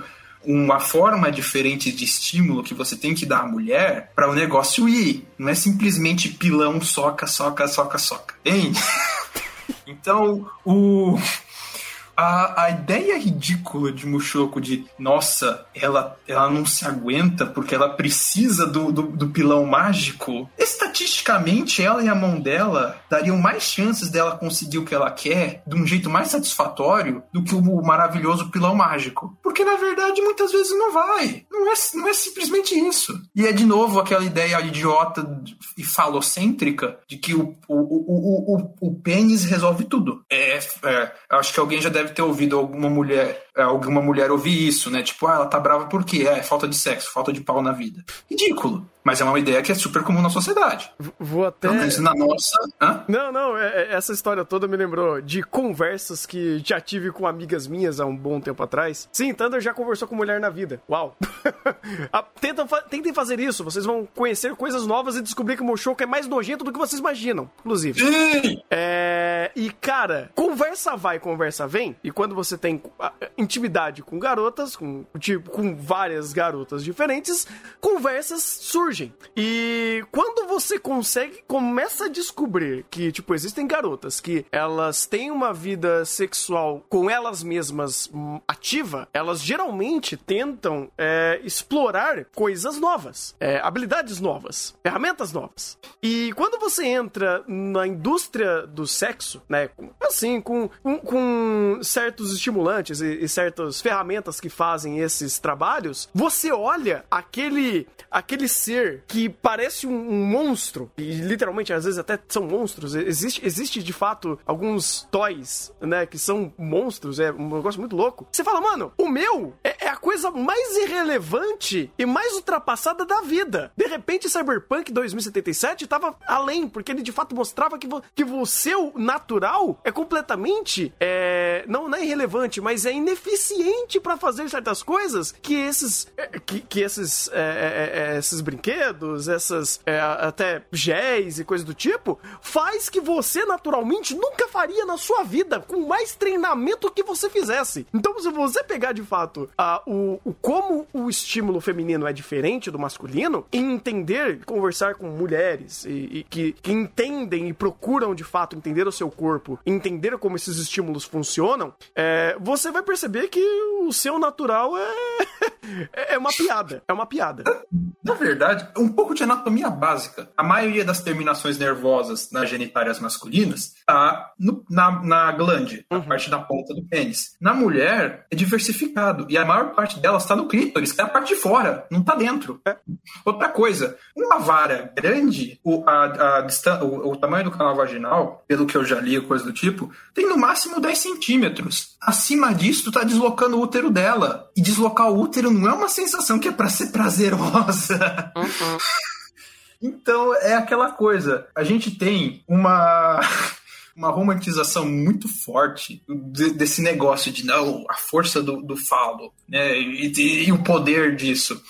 uma forma diferente de estímulo que você tem que dar à mulher para o negócio ir. Não é simplesmente pilão, soca, soca, soca, soca. Hein? então, o a, a ideia ridícula de Mushoku de nossa, ela, ela não se aguenta porque ela precisa do, do, do, pilão mágico. Estatisticamente, ela e a mão dela dariam mais chances dela conseguir o que ela quer de um jeito mais satisfatório do que o maravilhoso pilão mágico. Porque na verdade muitas vezes não vai. Não é, não é simplesmente isso. E é de novo aquela ideia idiota e falocêntrica de que o, o, o, o, o pênis resolve tudo. É, é, acho que alguém já deve deve ter ouvido alguma mulher, é, alguma mulher ouvir isso, né? Tipo, ah, ela tá brava por quê? É, falta de sexo, falta de pau na vida. Ridículo. Mas é uma ideia que é super comum na sociedade. Vou até. Então, na nossa. Hã? Não, não, é, é, essa história toda me lembrou de conversas que já tive com amigas minhas há um bom tempo atrás. Sim, Thunder já conversou com mulher na vida. Uau! Tentem, tentem fazer isso, vocês vão conhecer coisas novas e descobrir que o Mushoku é mais nojento do que vocês imaginam, inclusive. Sim! É... E, cara, conversa vai, conversa vem. E quando você tem intimidade com garotas, com, tipo, com várias garotas diferentes, conversas surgem E quando você consegue, começa a descobrir que, tipo, existem garotas que elas têm uma vida sexual com elas mesmas ativa, elas geralmente tentam é, explorar coisas novas, é, habilidades novas, ferramentas novas. E quando você entra na indústria do sexo, né, assim, com, com, com certos estimulantes e, e certas ferramentas que fazem esses trabalhos, você olha aquele, aquele ser que parece um, um, monstro, e literalmente às vezes até são monstros. Existe, existe de fato alguns toys, né, que são monstros, é um negócio muito louco. Você fala, mano, o meu é, é a coisa mais irrelevante e mais ultrapassada da vida. De repente, Cyberpunk 2077 tava além, porque ele de fato mostrava que, vo, que o seu natural é completamente é, não, não é irrelevante, mas é ineficiente para fazer certas coisas que esses é, que, que esses é, é, é esses brinquedos essas é, até géis e coisas do tipo, faz que você naturalmente nunca faria na sua vida com mais treinamento que você fizesse. Então, se você pegar de fato a, o, o como o estímulo feminino é diferente do masculino, e entender, conversar com mulheres e, e que, que entendem e procuram de fato entender o seu corpo, entender como esses estímulos funcionam, é, você vai perceber que o seu natural é, é uma piada. É uma piada. Na verdade, um pouco de anatomia básica. A maioria das terminações nervosas nas genitárias masculinas está na, na glande, na uhum. parte da ponta do pênis. Na mulher, é diversificado. E a maior parte delas está no clítoris, que é a parte de fora, não está dentro. É. Outra coisa, uma vara grande, o, a, a, o, o tamanho do canal vaginal, pelo que eu já li, coisa do tipo, tem no máximo 10 centímetros. Acima disso, tu tá deslocando o útero dela. E deslocar o útero não é uma sensação que é para ser prazerosa. Uhum. Então é aquela coisa. A gente tem uma uma romantização muito forte desse negócio de não, a força do, do falo, né? E, e, o poder disso.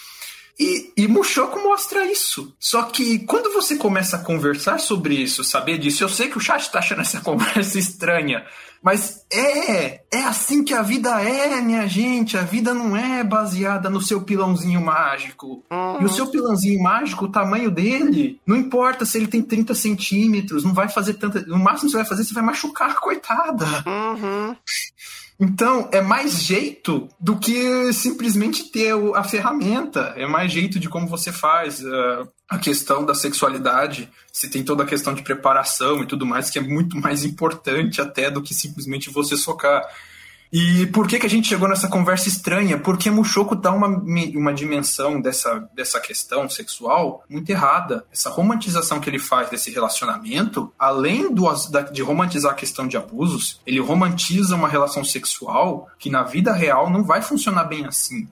E, e Mushoku mostra isso. Só que quando você começa a conversar sobre isso, saber disso, eu sei que o chat tá achando essa conversa estranha, mas é, é assim que a vida é, minha gente. A vida não é baseada no seu pilãozinho mágico. Uhum. E o seu pilãozinho mágico, o tamanho dele, não importa se ele tem 30 centímetros, não vai fazer tanta. No máximo que você vai fazer, você vai machucar a coitada. Uhum. Então, é mais jeito do que simplesmente ter a ferramenta. É mais jeito de como você faz. Uh, a questão da sexualidade, se tem toda a questão de preparação e tudo mais, que é muito mais importante até do que simplesmente você socar. E por que, que a gente chegou nessa conversa estranha? Porque Mushoku dá uma, uma dimensão dessa, dessa questão sexual muito errada. Essa romantização que ele faz desse relacionamento, além do, de romantizar a questão de abusos, ele romantiza uma relação sexual que na vida real não vai funcionar bem assim.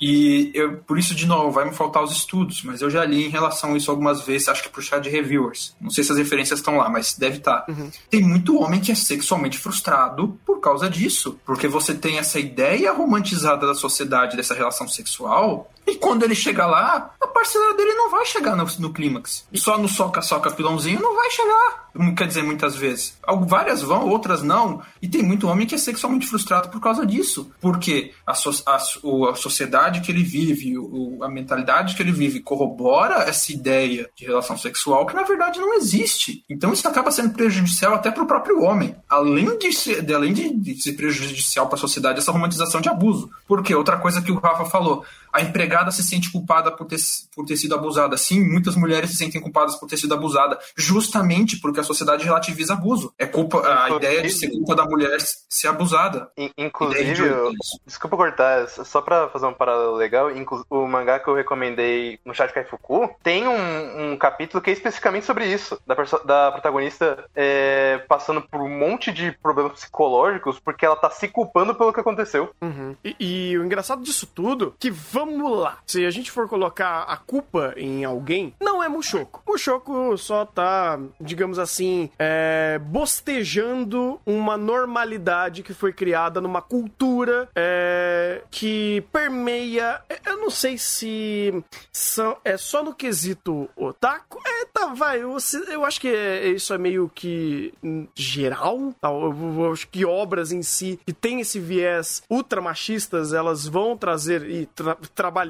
E eu, por isso, de novo, vai me faltar os estudos, mas eu já li em relação a isso algumas vezes, acho que pro chá de reviewers. Não sei se as referências estão lá, mas deve estar. Tá. Uhum. Tem muito homem que é sexualmente frustrado por causa disso. Porque você tem essa ideia romantizada da sociedade dessa relação sexual e quando ele chega lá, a parceira dele não vai chegar no, no clímax. Só no soca-soca pilãozinho não vai chegar. Quer dizer, muitas vezes. Várias vão, outras não. E tem muito homem que é sexualmente frustrado por causa disso. Porque a, so, a, a sociedade que ele vive, o, a mentalidade que ele vive, corrobora essa ideia de relação sexual que na verdade não existe. Então isso acaba sendo prejudicial até para o próprio homem. Além de ser, de, além de, de ser prejudicial para a sociedade, essa romantização de abuso. Porque outra coisa que o Rafa falou, a empregada se sente culpada por ter, por ter sido abusada. Sim, muitas mulheres se sentem culpadas por ter sido abusada, justamente porque a sociedade relativiza abuso. É culpa a ideia de ser culpa da mulher ser abusada. Inclusive, eu, desculpa cortar, só pra fazer um paralelo legal, o mangá que eu recomendei no chat Kaifuku tem um, um capítulo que é especificamente sobre isso, da, da protagonista é, passando por um monte de problemas psicológicos porque ela tá se culpando pelo que aconteceu. Uhum. E, e o engraçado disso tudo, que vamos lá. Se a gente for colocar a culpa em alguém, não é Mushoku. Mushoku só tá, digamos assim, é, bostejando uma normalidade que foi criada numa cultura é, que permeia. Eu não sei se são, é só no quesito otaku. É, tá, vai. Eu, eu acho que é, isso é meio que geral. Tá, eu, eu acho que obras em si que tem esse viés ultra machistas, elas vão trazer e tra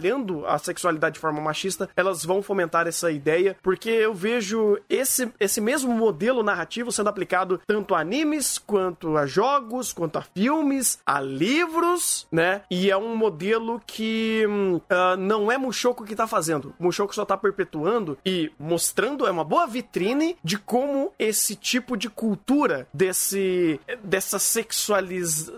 trabalhando a sexualidade de forma machista, elas vão fomentar essa ideia, porque eu vejo esse, esse mesmo modelo narrativo sendo aplicado tanto a animes, quanto a jogos, quanto a filmes, a livros, né? E é um modelo que uh, não é Mushoku que tá fazendo. Mushoku só tá perpetuando e mostrando, é uma boa vitrine de como esse tipo de cultura, desse dessa sexualiz,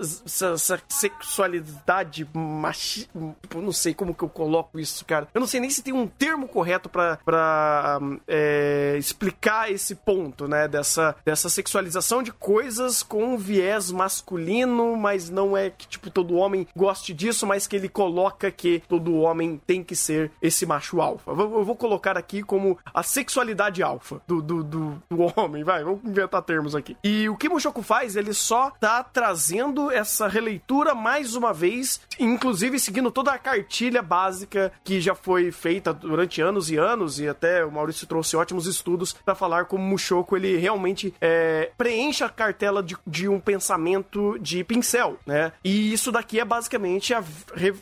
sexualidade machista, não sei como que eu coloco isso, cara. Eu não sei nem se tem um termo correto para é, explicar esse ponto, né? Dessa, dessa sexualização de coisas com um viés masculino, mas não é que, tipo, todo homem goste disso, mas que ele coloca que todo homem tem que ser esse macho alfa. Eu vou colocar aqui como a sexualidade alfa do, do, do, do homem, vai, vamos inventar termos aqui. E o que Mushoku faz, ele só tá trazendo essa releitura mais uma vez, inclusive seguindo toda a cartilha que já foi feita durante anos e anos, e até o Maurício trouxe ótimos estudos para falar como Mushoku ele realmente é, preenche a cartela de, de, um pensamento de pincel, né? E isso daqui é basicamente a,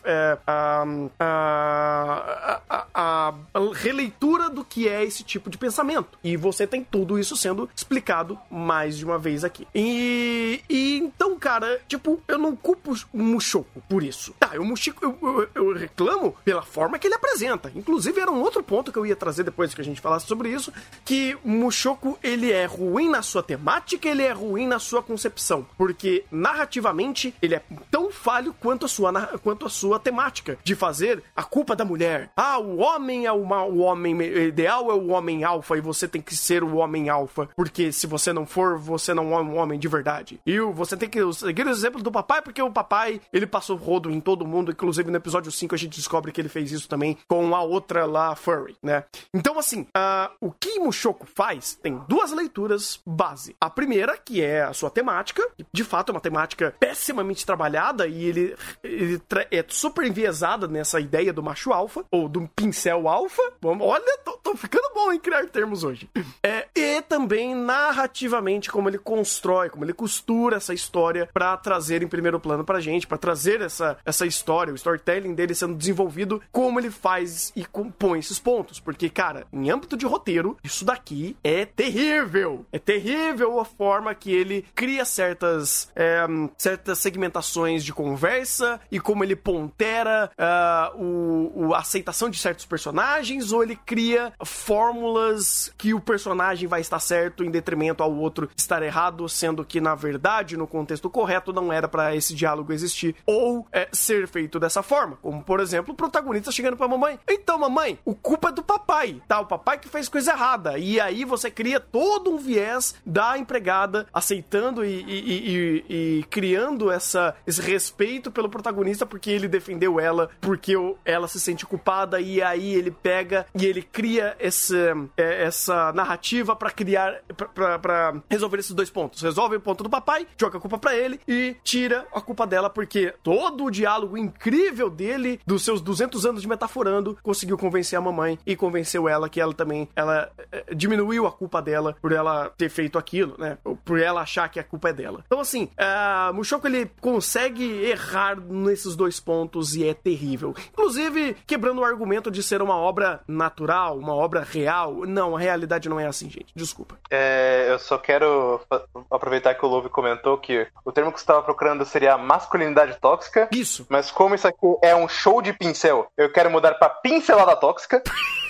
é, a, a, a releitura do que é esse tipo de pensamento. E você tem tudo isso sendo explicado mais de uma vez aqui. E, e então, cara, tipo, eu não culpo o Mushoku por isso. Tá, eu, eu, eu, eu reclamo pela forma que ele apresenta. Inclusive, era um outro ponto que eu ia trazer depois que a gente falasse sobre isso, que Mushoku, ele é ruim na sua temática, ele é ruim na sua concepção, porque narrativamente ele é tão falho quanto a sua quanto a sua temática de fazer a culpa da mulher. Ah, o homem é o, o homem ideal é o homem alfa e você tem que ser o homem alfa, porque se você não for, você não é um homem de verdade. E você tem que seguir o exemplo do papai, porque o papai, ele passou rodo em todo mundo, inclusive no episódio 5 a gente descobre que ele fez isso também com a outra lá, Furry, né? Então, assim, uh, o que Mushoku faz tem duas leituras base. A primeira, que é a sua temática, de fato é uma temática pessimamente trabalhada e ele, ele é super enviesada nessa ideia do macho alfa, ou do pincel alfa. Olha, tô, tô ficando bom em criar termos hoje. É, e também narrativamente como ele constrói, como ele costura essa história para trazer em primeiro plano pra gente, para trazer essa, essa história, o storytelling dele sendo desenvolvido, como ele faz e compõe esses pontos. Porque, cara, em âmbito de roteiro, isso daqui é terrível. É terrível a forma que ele cria certas, é, certas segmentações de conversa e como ele pontera uh, o, o, a aceitação de certos personagens, ou ele cria fórmulas que o personagem vai estar certo em detrimento ao outro estar errado, sendo que na verdade, no contexto correto, não era para esse diálogo existir ou é, ser feito dessa forma. Como por exemplo, protagonista chegando pra mamãe: Então, mamãe, o culpa é do papai, tá? O papai que fez coisa errada. E aí você cria todo um viés da empregada aceitando e, e, e, e criando essa, esse respeito pelo protagonista porque ele defendeu ela, porque ela se sente culpada e aí ele pega e ele cria esse, é, essa narrativa para criar, para resolver esses dois pontos. Resolve o ponto do papai, joga a culpa para ele e tira a culpa dela porque todo o diálogo incrível dele, dos seus 200 anos de metaforando, conseguiu convencer a mamãe e convenceu ela que ela também, ela é, diminuiu a culpa dela por ela ter feito aquilo, né? Por ela achar que a culpa é dela. Então assim, uh, Mushoku ele consegue errar nesses dois pontos e é terrível. Inclusive, quebrando o argumento de ser uma obra natural, uma obra real. Não, a realidade não é assim, gente. Desculpa. É, eu só quero aproveitar que o Love comentou que o termo que você estava procurando seria masculinidade tóxica. Isso. Mas como isso aqui é um show de pincel, eu quero mudar para pincelada tóxica.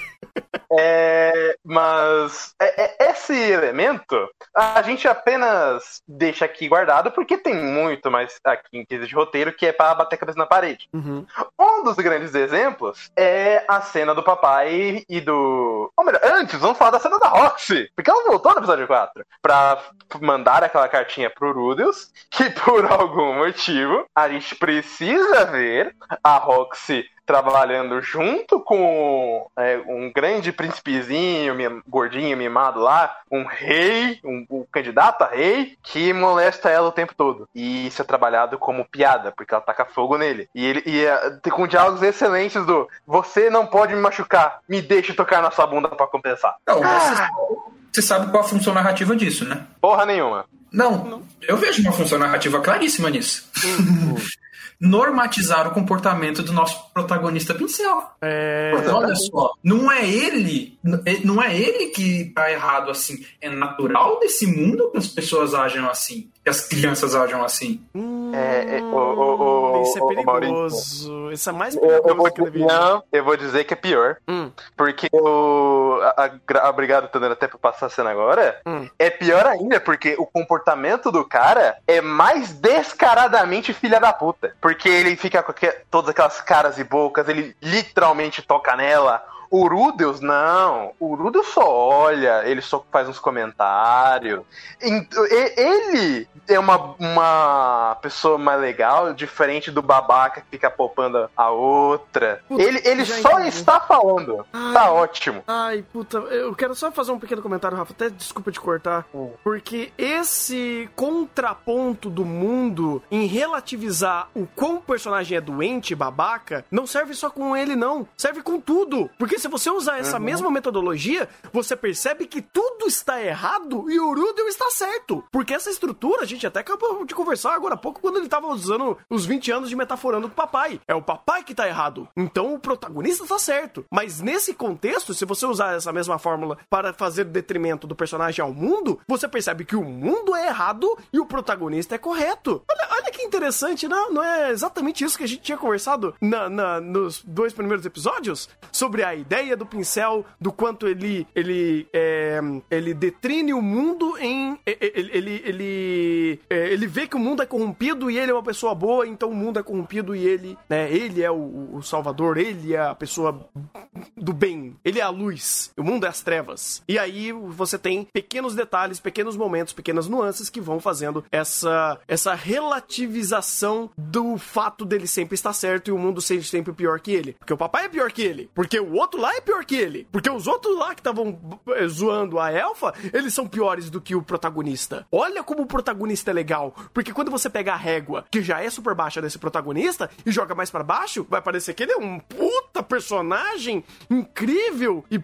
É, mas é, é, esse elemento a gente apenas deixa aqui guardado porque tem muito mais aqui em quesito de roteiro que é para bater a cabeça na parede. Uhum. Um dos grandes exemplos é a cena do papai e do. Ou melhor, antes, vamos falar da cena da Roxy, porque ela voltou no episódio 4 pra mandar aquela cartinha pro Rudeus, que por algum motivo a gente precisa ver a Roxy trabalhando junto com é, um grande príncipezinho, gordinho, mimado lá, um rei, um, um, candidato a rei, que molesta ela o tempo todo. E isso é trabalhado como piada, porque ela taca fogo nele. E ele e, uh, com diálogos excelentes do você não pode me machucar, me deixe tocar na sua bunda para compensar. Não, ah. você, sabe qual a função narrativa disso, né? Porra nenhuma. Não, não. eu vejo uma função narrativa claríssima nisso. Uhum. normatizar o comportamento do nosso protagonista pincel. É... Olha só, não é ele, não é ele que tá errado assim. É natural desse mundo que as pessoas agem assim, que as crianças agem assim. Hum, é, é, o, o, o, isso é perigoso. Isso é mais perigoso eu, eu vou, que Não, eu vou dizer que é pior. Hum. Porque o. A, a, obrigado, tô dando até pra passar a cena agora. Hum. É pior ainda, porque o comportamento do cara é mais descaradamente filha da puta. Porque ele fica com todas aquelas caras e bocas, ele literalmente toca nela. O Rudeus, não. O Rudeus só olha, ele só faz uns comentários. Ele é uma, uma pessoa mais legal, diferente do babaca que fica poupando a outra. Puta, ele ele só entendi. está falando. Ai, tá ótimo. Ai, puta, eu quero só fazer um pequeno comentário, Rafa. Até desculpa te cortar. Hum. Porque esse contraponto do mundo em relativizar o quão o personagem é doente, babaca, não serve só com ele, não. Serve com tudo. Porque se você usar essa uhum. mesma metodologia, você percebe que tudo está errado e o Rudel está certo. Porque essa estrutura, a gente até acabou de conversar agora há pouco, quando ele estava usando os 20 anos de metaforando com o papai. É o papai que está errado. Então o protagonista está certo. Mas nesse contexto, se você usar essa mesma fórmula para fazer detrimento do personagem ao mundo, você percebe que o mundo é errado e o protagonista é correto. Olha, olha que interessante, não, não é exatamente isso que a gente tinha conversado na, na, nos dois primeiros episódios? Sobre a ideia ideia do pincel, do quanto ele ele é, ele detrine o mundo em ele ele ele, é, ele vê que o mundo é corrompido e ele é uma pessoa boa, então o mundo é corrompido e ele, né, ele é o, o salvador, ele é a pessoa do bem, ele é a luz, o mundo é as trevas. E aí você tem pequenos detalhes, pequenos momentos, pequenas nuances que vão fazendo essa essa relativização do fato dele sempre estar certo e o mundo ser sempre pior que ele. Porque o papai é pior que ele, porque o outro lá é pior que ele. Porque os outros lá que estavam eh, zoando a elfa, eles são piores do que o protagonista. Olha como o protagonista é legal. Porque quando você pega a régua, que já é super baixa desse protagonista, e joga mais para baixo, vai parecer que ele é um puta personagem incrível e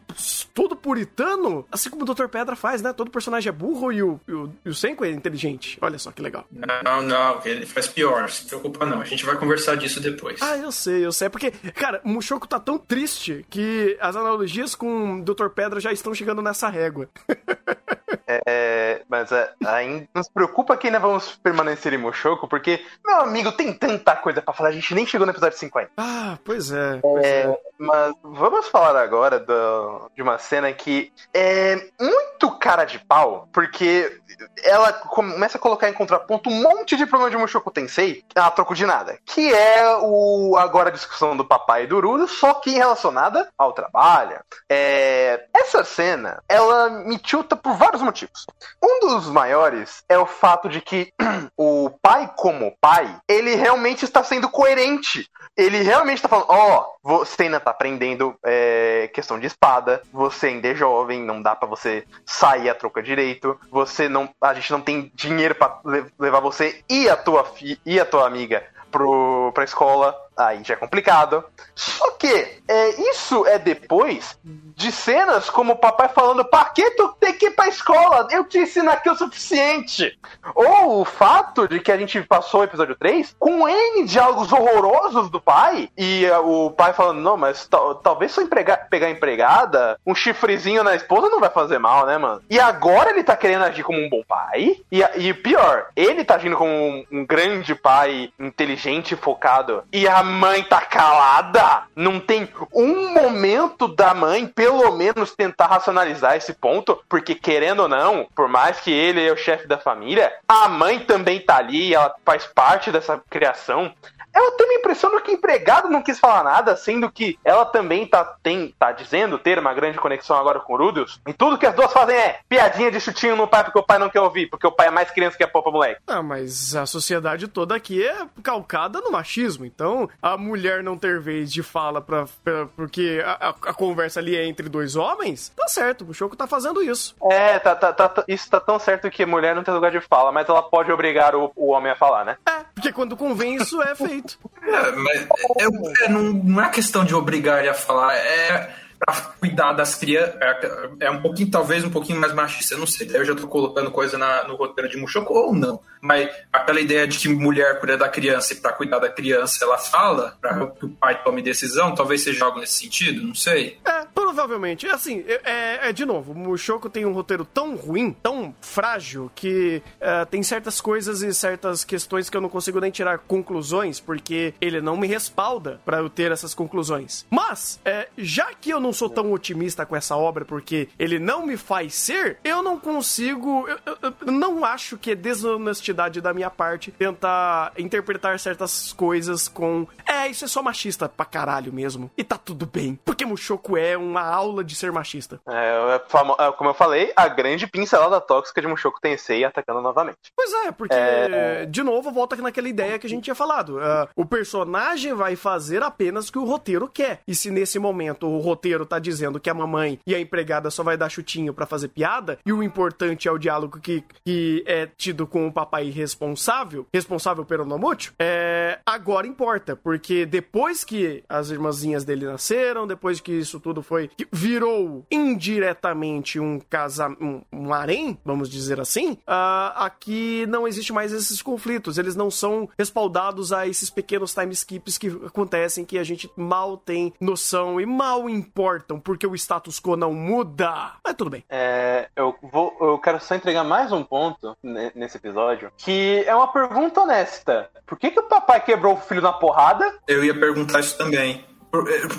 todo puritano. Assim como o Dr. Pedra faz, né? Todo personagem é burro e o, e o, e o Senko é inteligente. Olha só que legal. Não, não, ele faz pior. Se preocupa não. A gente vai conversar disso depois. Ah, eu sei, eu sei. Porque, cara, o Mushoku tá tão triste que as analogias com Dr. Pedra já estão chegando nessa régua. É, mas é, ainda nos preocupa que ainda vamos permanecer em Mochoco, porque, meu amigo, tem tanta coisa para falar, a gente nem chegou no episódio 50. Ah, pois é. Pois é. é. Mas vamos falar agora do, de uma cena que é muito cara de pau, porque ela começa a colocar em contraponto um monte de problema de Mushoku Tensei a troco de nada. Que é o agora a discussão do papai e do Ruro, só que relacionada ao trabalho. É, essa cena, ela me tilta por vários motivos. Um dos maiores é o fato de que o pai, como pai, ele realmente está sendo coerente. Ele realmente está falando: ó, oh, você ainda tá aprendendo é, questão de espada, você ainda é jovem, não dá para você sair a troca direito, você não. A gente não tem dinheiro para levar você e a tua, fi, e a tua amiga pro, pra escola aí já é complicado. Só que é, isso é depois de cenas como o papai falando: pra que tu tem que ir pra escola? Eu te ensino aqui o suficiente. Ou o fato de que a gente passou o episódio 3 com N diálogos horrorosos do pai e uh, o pai falando: não, mas talvez só emprega pegar empregada, um chifrezinho na esposa não vai fazer mal, né, mano? E agora ele tá querendo agir como um bom pai. E, e pior, ele tá agindo como um, um grande pai inteligente focado. E a mãe tá calada. Não tem um momento da mãe, pelo menos, tentar racionalizar esse ponto, porque querendo ou não, por mais que ele é o chefe da família, a mãe também tá ali, ela faz parte dessa criação. Eu tenho a impressão de que a empregada não quis falar nada, sendo que ela também tá, tem, tá dizendo ter uma grande conexão agora com o Rudius. E tudo que as duas fazem é piadinha de chutinho no pai porque o pai não quer ouvir, porque o pai é mais criança que a popa moleque. Ah, mas a sociedade toda aqui é calcada no machismo. Então, a mulher não ter vez de fala pra, pra porque a, a, conversa ali é entre dois homens, tá certo. O Choco tá fazendo isso. É, tá, tá, tá, isso tá tão certo que mulher não tem lugar de fala, mas ela pode obrigar o, o homem a falar, né? É, porque quando convém isso é feito. É, mas é, é, não, não é questão de obrigar ele a falar, é para cuidar das crianças. É, é, um pouquinho, talvez um pouquinho mais machista, eu não sei. Eu já tô colocando coisa na, no roteiro de Mushoku ou não. Mas aquela ideia de que mulher cuida da criança e para cuidar da criança ela fala, para que o pai tome decisão, talvez seja algo nesse sentido, não sei. É, provavelmente. Assim, é, é, é de novo, Mushoku tem um roteiro tão ruim, tão frágil, que é, tem certas coisas e certas questões que eu não consigo nem tirar conclusões, porque ele não me respalda para eu ter essas conclusões. Mas, é, já que eu não sou tão otimista com essa obra, porque ele não me faz ser, eu não consigo. Eu, eu, eu não acho que é desonestidade da minha parte tentar interpretar certas coisas com. É, isso é só machista pra caralho mesmo. E tá tudo bem. Porque Mushoku é uma aula de ser machista. É, é, é como eu falei, a grande pincelada tóxica de Mushoku Tensei atacando novamente. Pois é, porque, é... de novo, volta naquela ideia que a gente tinha falado. Uh, o personagem vai fazer apenas o que o roteiro quer. E se nesse momento o roteiro tá dizendo que a mamãe e a empregada só vai dar chutinho para fazer piada, e o importante é o diálogo que, que é tido com o papai responsável, responsável pelo Nomútil, é, agora importa, porque depois que as irmãzinhas dele nasceram, depois que isso tudo foi virou indiretamente um casa um, um harém, vamos dizer assim, uh, aqui não existe mais esses conflitos. Eles não são respaldados a esses pequenos time skips que acontecem que a gente mal tem noção e mal importam porque o status quo não muda. Mas tudo bem. É, eu vou, eu quero só entregar mais um ponto nesse episódio, que é uma pergunta honesta. Por que que o papai quebrou o filho na porrada? Eu ia perguntar isso também.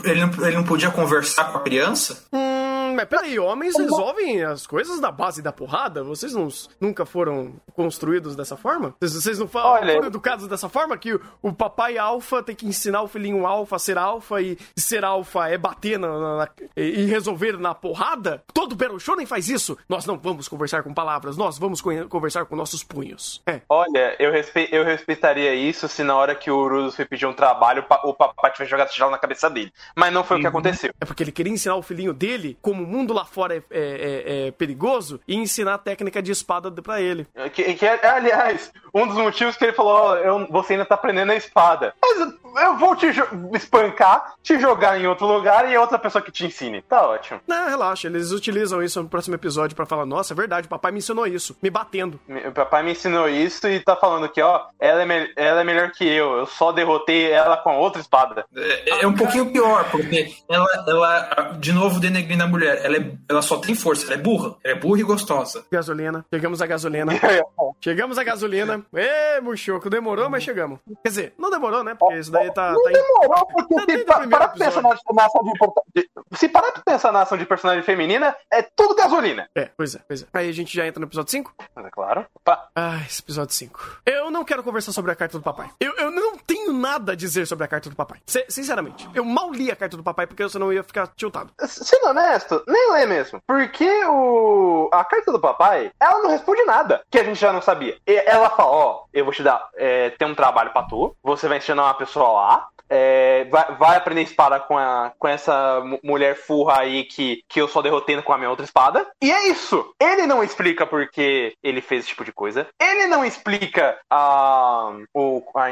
Ele não, ele não podia conversar com a criança? Hum, mas peraí, homens resolvem as coisas da base da porrada? Vocês não, nunca foram construídos dessa forma? Vocês, vocês não falam, Olha, foram educados dessa forma? Que o, o papai alfa tem que ensinar o filhinho alfa a ser alfa e ser alfa é bater na, na, na, e resolver na porrada? Todo Battle Shonen faz isso. Nós não vamos conversar com palavras, nós vamos conversar com nossos punhos. É. Olha, eu, respe eu respeitaria isso se na hora que o Urus foi pedir um trabalho, o papai tivesse jogado tijolo na cabeça dele. Mas não foi uhum. o que uhum. aconteceu. É porque ele queria ensinar o filhinho dele como mundo lá fora é, é, é, é perigoso e ensinar a técnica de espada para ele. Que, que é, aliás, um dos motivos que ele falou: oh, eu, você ainda tá aprendendo a espada. Mas eu vou te espancar, te jogar em outro lugar e é outra pessoa que te ensine. Tá ótimo. Não, relaxa, eles utilizam isso no próximo episódio para falar: nossa, é verdade, papai me ensinou isso, me batendo. O papai me ensinou isso e tá falando que, ó, ela é, ela é melhor que eu, eu só derrotei ela com outra espada. É, é um pouquinho pior, porque ela, ela de novo denegrindo a mulher. Ela, é, ela só tem força, ela é burra. Ela é burra e gostosa. Gasolina. Chegamos a gasolina. chegamos a gasolina. Ê, Muxoco, demorou, mas chegamos. Quer dizer, não demorou, né? Porque isso daí tá. Não tá em- demorou, porque Tá se desde o pa- primeiro parar pra pensar na, na ação de, Se parar pra pensar na ação de personagem feminina, é tudo gasolina. É, pois é, pois é. Aí a gente já entra no episódio 5? Mas é claro. Opa. Ah, esse episódio 5. Eu não quero conversar sobre a carta do papai. Eu, eu não tenho nada a dizer sobre a carta do papai. Se- sinceramente, eu mal li a carta do papai porque senão eu ia ficar tiltado. Sendo honesto, nem lê mesmo. Porque o. A carta do papai, ela não responde nada que a gente já não sabia. E ela fala: Ó, eu vou te dar. É, tem um trabalho pra tu. Você vai ensinar uma pessoa lá. É, vai, vai aprender espada com, a, com essa mu- mulher furra aí que, que eu só derrotei com a minha outra espada. E é isso. Ele não explica porque ele fez esse tipo de coisa. Ele não explica a, o, a,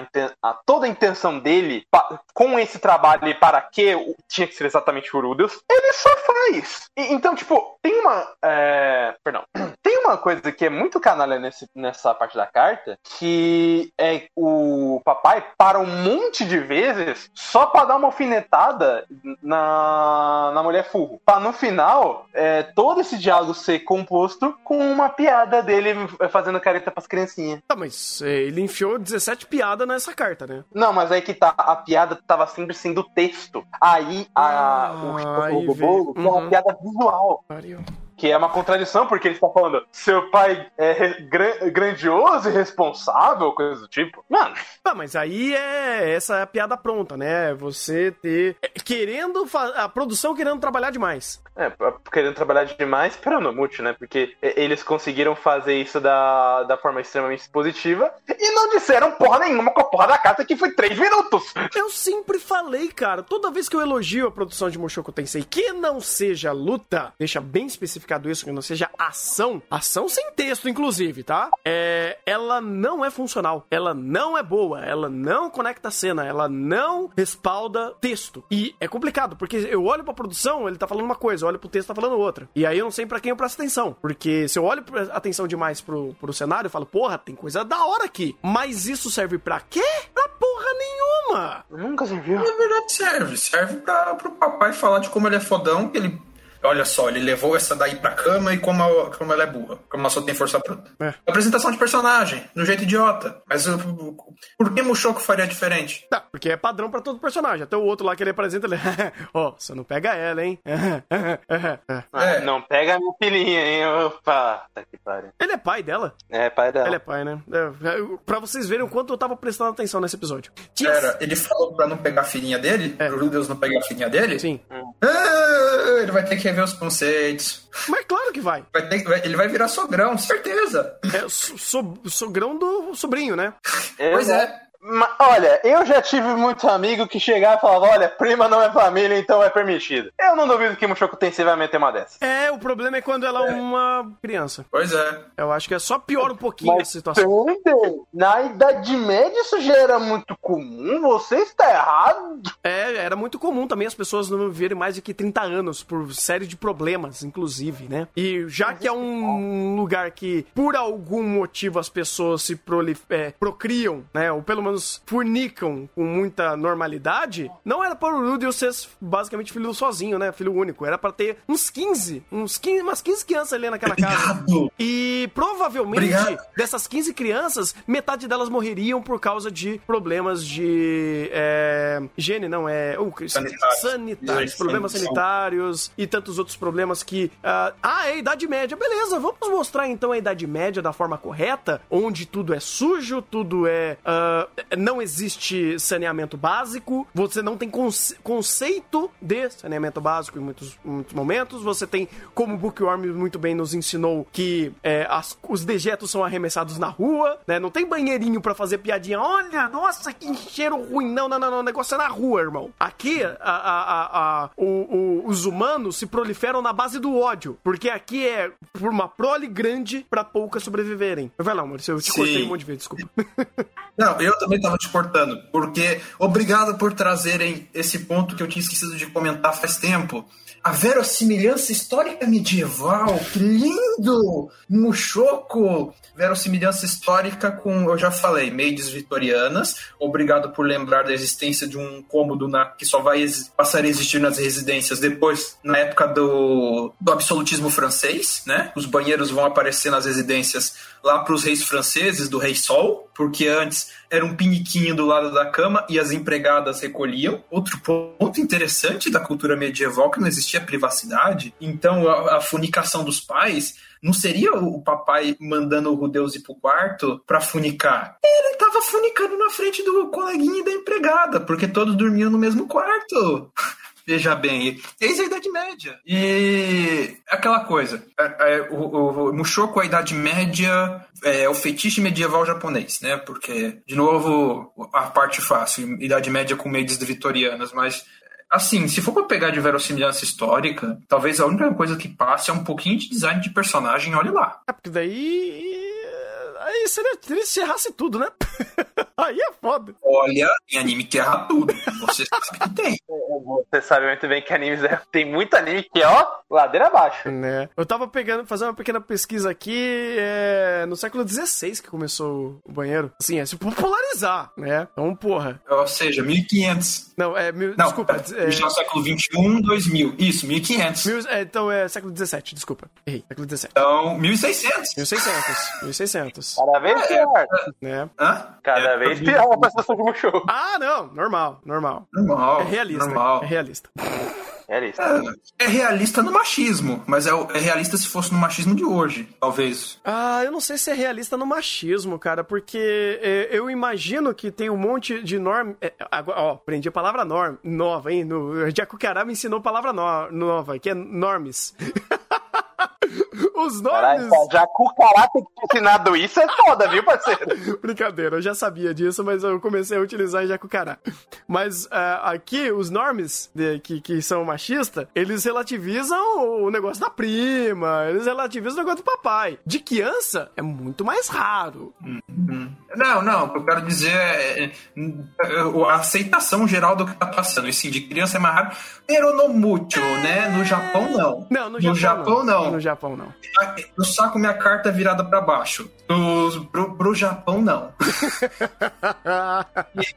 a- toda a intenção dele pa- com esse trabalho e para que tinha que ser exatamente o Rudeus. Ele só faz. E- então, tipo, tem uma. é, perdão. Tem uma coisa que é muito canalha nesse, nessa parte da carta, que é o papai para um monte de vezes só pra dar uma alfinetada na, na mulher furro. Pra no final, é, todo esse diálogo ser composto com uma piada dele fazendo careta pras criancinhas. Tá, mas é, ele enfiou 17 piadas nessa carta, né? Não, mas aí que tá, a piada tava sempre sendo texto. Aí a, o, Ah, o bolo é uma Uhum. piada visual. Pariu. Que é uma contradição, porque ele está falando seu pai é gran- grandioso e responsável, coisa do tipo. Mano, Tá, mas aí é essa é a piada pronta, né? Você ter. é, Querendo. A produção querendo trabalhar demais. é, querendo trabalhar demais para no multi, né? Porque e- eles conseguiram fazer isso da, da forma extremamente positiva e não disseram porra nenhuma com a porra da carta que foi três minutos. Eu sempre falei, cara, toda vez que eu elogio a produção de Mushoku Tensei, que não seja luta, deixa bem especificado isso, que não seja ação, ação sem texto, inclusive, tá? É, ela não é funcional, ela não é boa, ela não conecta a cena, ela não respalda texto. E é complicado, porque eu olho pra produção, ele tá falando uma coisa, eu olho pro texto, tá falando outra. E aí eu não sei pra quem eu presto atenção, porque se eu olho pra- atenção demais pro, pro cenário, eu falo, porra, tem coisa da hora aqui. Mas isso serve pra quê? Pra porra nenhuma! Nunca serviu. Na verdade, serve. Serve pra, pro papai falar de como ele é fodão, que ele. Olha só, ele levou essa daí pra cama e como, a- como ela é burra. Como ela só tem força bruta. É. Apresentação de personagem, do jeito idiota. Mas uh, por que Mushoku faria diferente? Tá, porque é padrão pra todo personagem. Até o outro lá que ele apresenta, ele. Ó, você não pega ela, hein? Ah, É. Não pega minha filhinha, hein? Opa, tá que pariu. ele é pai dela. É, pai dela. Ele é pai, né? É, é, pra vocês verem o quanto eu tava prestando atenção nesse episódio. Tinha. Era, ele falou pra não pegar a filhinha dele, É. pro Rudeus não pegar a filhinha dele. Sim. Ah, ele vai ter que rever os conceitos. Mas claro que vai. Vai ter- vai- ele vai virar sogrão, certeza. É so, so- sogrão do sobrinho, né? Eu- Pois é. Olha, eu já tive muito amigo que chegava e falava: olha, prima não é família, então é permitido. Eu não duvido que o Mushoku Tensei vai meter uma dessa. É, o problema é quando ela é uma criança. Pois é. Eu acho que é só piora um pouquinho essa situação. também, na Idade Média isso já era muito comum, você está errado. É, era muito comum também as pessoas não viverem mais de que 30 anos, por série de problemas, inclusive, né? E já que é um lugar que, por algum motivo, as pessoas se prolif é, procriam, né? Ou pelo menos fornicam com muita normalidade, não era para o Rudeus ser basicamente filho sozinho, né? Filho único. Era para ter uns 15, uns 15, umas 15 crianças ali naquela casa. E provavelmente, Obrigado. dessas 15 crianças, metade delas morreriam por causa de problemas de. É, higiene, não, é. uh, Sanitários. sanitários. Problemas sanitário. sanitários e tantos outros problemas que. ah, ah, é a Idade Média. Beleza, vamos mostrar então a Idade Média da forma correta, onde tudo é sujo, tudo é. ah, não existe saneamento básico, você não tem conce- conceito de saneamento básico em muitos, muitos momentos, você tem, como o Bookworm muito bem nos ensinou, que é, as- os dejetos são arremessados na rua, né? Não tem banheirinho pra fazer piadinha. Olha, nossa, que cheiro ruim. Não, não, não, não. O negócio é na rua, irmão. Aqui, a- a- a- a- o- o- os humanos se proliferam na base do ódio. Porque aqui é por uma prole grande pra poucas sobreviverem. Vai lá, Maurício, eu te Sim. cortei um monte de vezes, desculpa. Não, eu, também tava te cortando, porque obrigado por trazerem esse ponto que eu tinha esquecido de comentar faz tempo. A verossimilhança histórica medieval, que lindo! Muxoco! Verossimilhança histórica com, eu já falei, maids vitorianas. Obrigado por lembrar da existência de um cômodo na, que só vai passar a existir nas residências depois, na época do, do absolutismo francês, né? Os banheiros vão aparecer nas residências lá para os reis franceses, do rei Sol, porque antes era um piniquinho do lado da cama e as empregadas recolhiam. Outro ponto interessante da cultura medieval que não existia privacidade. Então a, a funicação dos pais não seria o papai mandando o Rudeus ir pro quarto pra funicar. Ele tava funicando na frente do coleguinha e da empregada, porque todos dormiam no mesmo quarto. Veja bem, eis a Idade Média. E aquela coisa, é, é, o, o, Mushoku, a Idade Média, é o fetiche medieval japonês, né? Porque, de novo, a parte fácil, Idade Média com meias vitorianas, mas assim, se for pra pegar de verossimilhança histórica, talvez a única coisa que passe é um pouquinho de design de personagem, olhe lá. É, porque daí. Aí seria triste se errasse tudo, né? Aí é foda. Olha, em anime que erra tudo. Você sabe que tem. Você sabe muito bem que animes é... tem muito anime que é, ó, ladeira abaixo. Né? Eu tava pegando, fazendo uma pequena pesquisa aqui, é, no século XVI que começou o banheiro. Assim, é se popularizar, né? Então, porra. Ou seja, 1500. Não, é. Mil, Não, desculpa. É, já século 21, 2000. Isso, 1500. Mil, é, então é século XVII, desculpa. Errei, século XVII. Então, 1600. 1600. 1600. Cada vez pior. Né? Hã? Cada É, vez pior a prestação de Mushoku. Ah, não, normal, normal. Normal. É realista. Normal. É realista. É isso. É, é realista no machismo, mas é, é realista se fosse no machismo de hoje, talvez. Ah, eu não sei se é realista no machismo, cara, porque é, eu imagino que tem um monte de norma. é, ó, aprendi a palavra norm, nova, hein? No, Jacucará me ensinou palavra no- nova, que é normes. Os Caralho, normes. já com o cara ter te ensinado isso é foda, viu, parceiro? Brincadeira, eu já sabia disso, mas eu comecei a utilizar em Jacucará. Mas ah, aqui, os normes de- que, que são machistas, eles relativizam o negócio da prima, eles relativizam o negócio do papai. De criança, é muito mais raro. Não, não, o que eu quero dizer é, é, a aceitação geral do que tá passando. E sim, de criança é mais raro. Pero no mucho, né? No Japão, não. Não, no, No Japão, não. No Japão, não. Eu saco minha carta virada pra baixo. Pro, pro, pro Japão, não.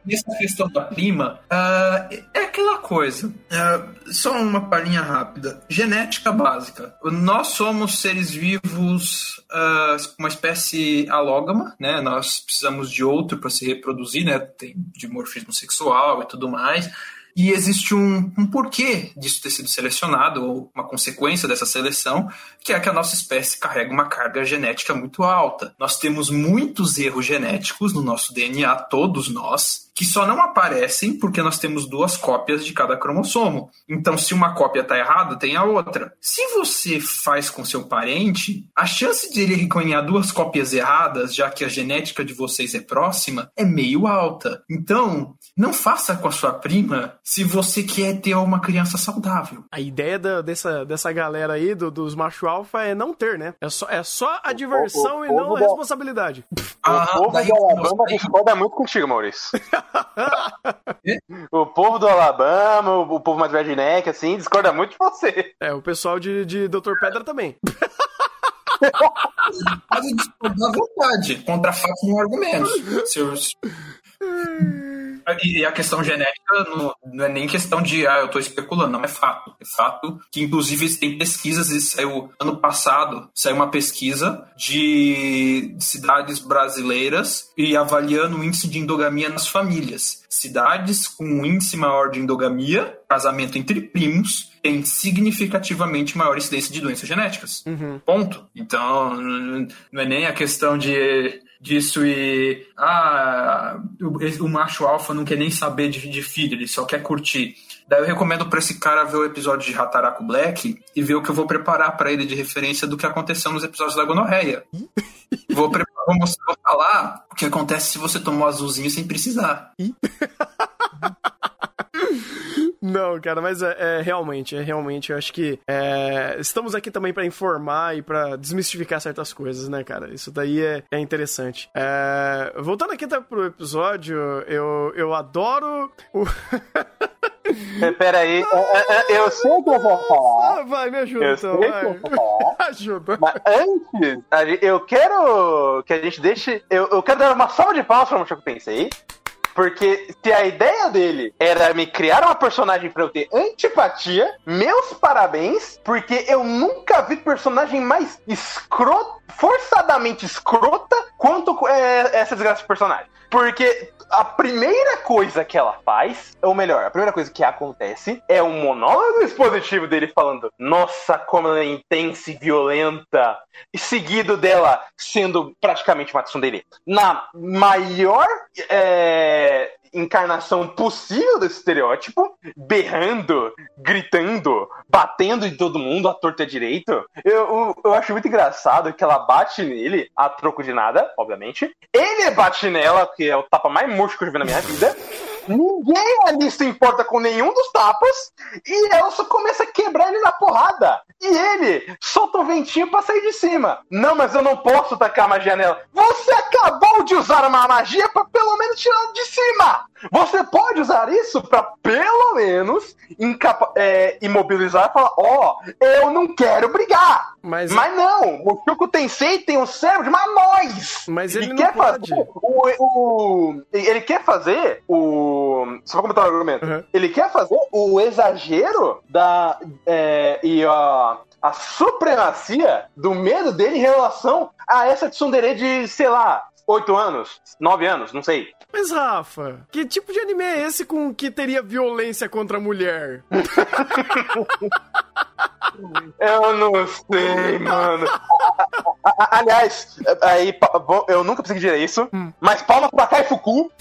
E essa questão da prima ah, é aquela coisa. Ah, só uma palhinha rápida. Genética básica. Nós somos seres vivos com uma espécie alógama, né? Nós precisamos de outro para se reproduzir, né? Tem dimorfismo sexual e tudo mais. E existe um, um porquê disso ter sido selecionado, ou uma consequência dessa seleção, que é que a nossa espécie carrega uma carga genética muito alta. Nós temos muitos erros genéticos no nosso DNA, todos nós, que só não aparecem porque nós temos duas cópias de cada cromossomo. Então, se uma cópia está errada, tem a outra. Se você faz com seu parente, a chance de ele ganhar duas cópias erradas, já que a genética de vocês é próxima, é meio alta. Então, não faça com a sua prima se você quer ter uma criança saudável. A ideia da- dessa, dessa galera aí, do- dos macho alfa, é não ter, né? É só, é só a diversão o e não a da- responsabilidade. Ah, o povo daí- do Alabama discorda muito contigo, Maurício. O povo do Alabama, o, povo mais redneck, assim, discorda muito de você. É, o pessoal de, de Dr. Pedra também. Pode discordar à vontade, contra fatos não argumentos. Seus... E a questão genética não, não é nem questão de, ah, eu tô especulando, não é fato. É fato que, inclusive, tem pesquisas, e saiu ano passado, saiu uma pesquisa de cidades brasileiras e avaliando o índice de endogamia nas famílias. Cidades com um índice maior de endogamia, casamento entre primos, tem significativamente maior incidência de doenças genéticas. Uhum. Ponto. Então, não é nem a questão de disso e ah, o, o macho alfa não quer nem saber de, de filho, ele só quer curtir. Daí eu recomendo para esse cara ver o episódio de Hataraku Black e ver o que eu vou preparar para ele de referência do que aconteceu nos episódios da gonorreia. vou, vou, mostrar- vou falar o que acontece se você tomar azulzinho sem precisar. Não, cara, mas é, é realmente, é realmente, eu acho que é, estamos aqui também pra informar e pra desmistificar certas coisas, né, cara? Isso daí é, é interessante. É, voltando aqui tá, pro episódio, eu, eu adoro o. É, Pera aí, é, eu sei o que eu vou falar. Vai, me ajuda Eu então, sei vai. que eu vou falar. Ajuda. Mas antes, eu quero que a gente deixe. Eu, eu quero dar uma salva de palmas pra Mushoku Tensei. Porque se a ideia dele era me criar uma personagem pra eu ter antipatia, meus parabéns, porque eu nunca vi personagem mais escrota, forçadamente escrota, quanto é, essa desgraça de personagem. Porque a primeira coisa que ela faz, ou melhor, a primeira coisa que acontece é um monólogo expositivo dele falando: Nossa, como ela é intensa e violenta. E seguido dela sendo praticamente uma tsundere. Na maior é, encarnação possível desse estereótipo, berrando, gritando, batendo em todo mundo, à torta direito. Eu, eu, eu acho muito engraçado que ela bate nele, a troco de nada, obviamente. Ele bate nela, que é o tapa mais murcho que eu já vi na minha vida. Ninguém ali se importa com nenhum dos tapas. E ela só começa a quebrar ele na porrada. E ele solta um ventinho pra sair de cima. Não, mas eu não posso tacar magia nela. Você acabou de usar uma magia pra pelo menos tirar de cima. Você pode usar isso pra pelo menos é, imobilizar e falar: Ó, eu não quero brigar. Mas, Mas não, o Chuko Tensei tem um cérebro de mamóis. mas ele não quer pode. fazer o, o- ele quer fazer o só pra comentar o argumento Uhum. ele quer fazer o exagero da é, e a, a supremacia do medo dele em relação a essa tsundere de sei lá 8 anos, 9 anos, não sei. Mas, Rafa, que tipo de anime é esse com que teria violência contra a mulher? Eu não sei, mano. Aliás, aí, eu nunca que diria isso, Hum. mas palmas pra Kaifuku,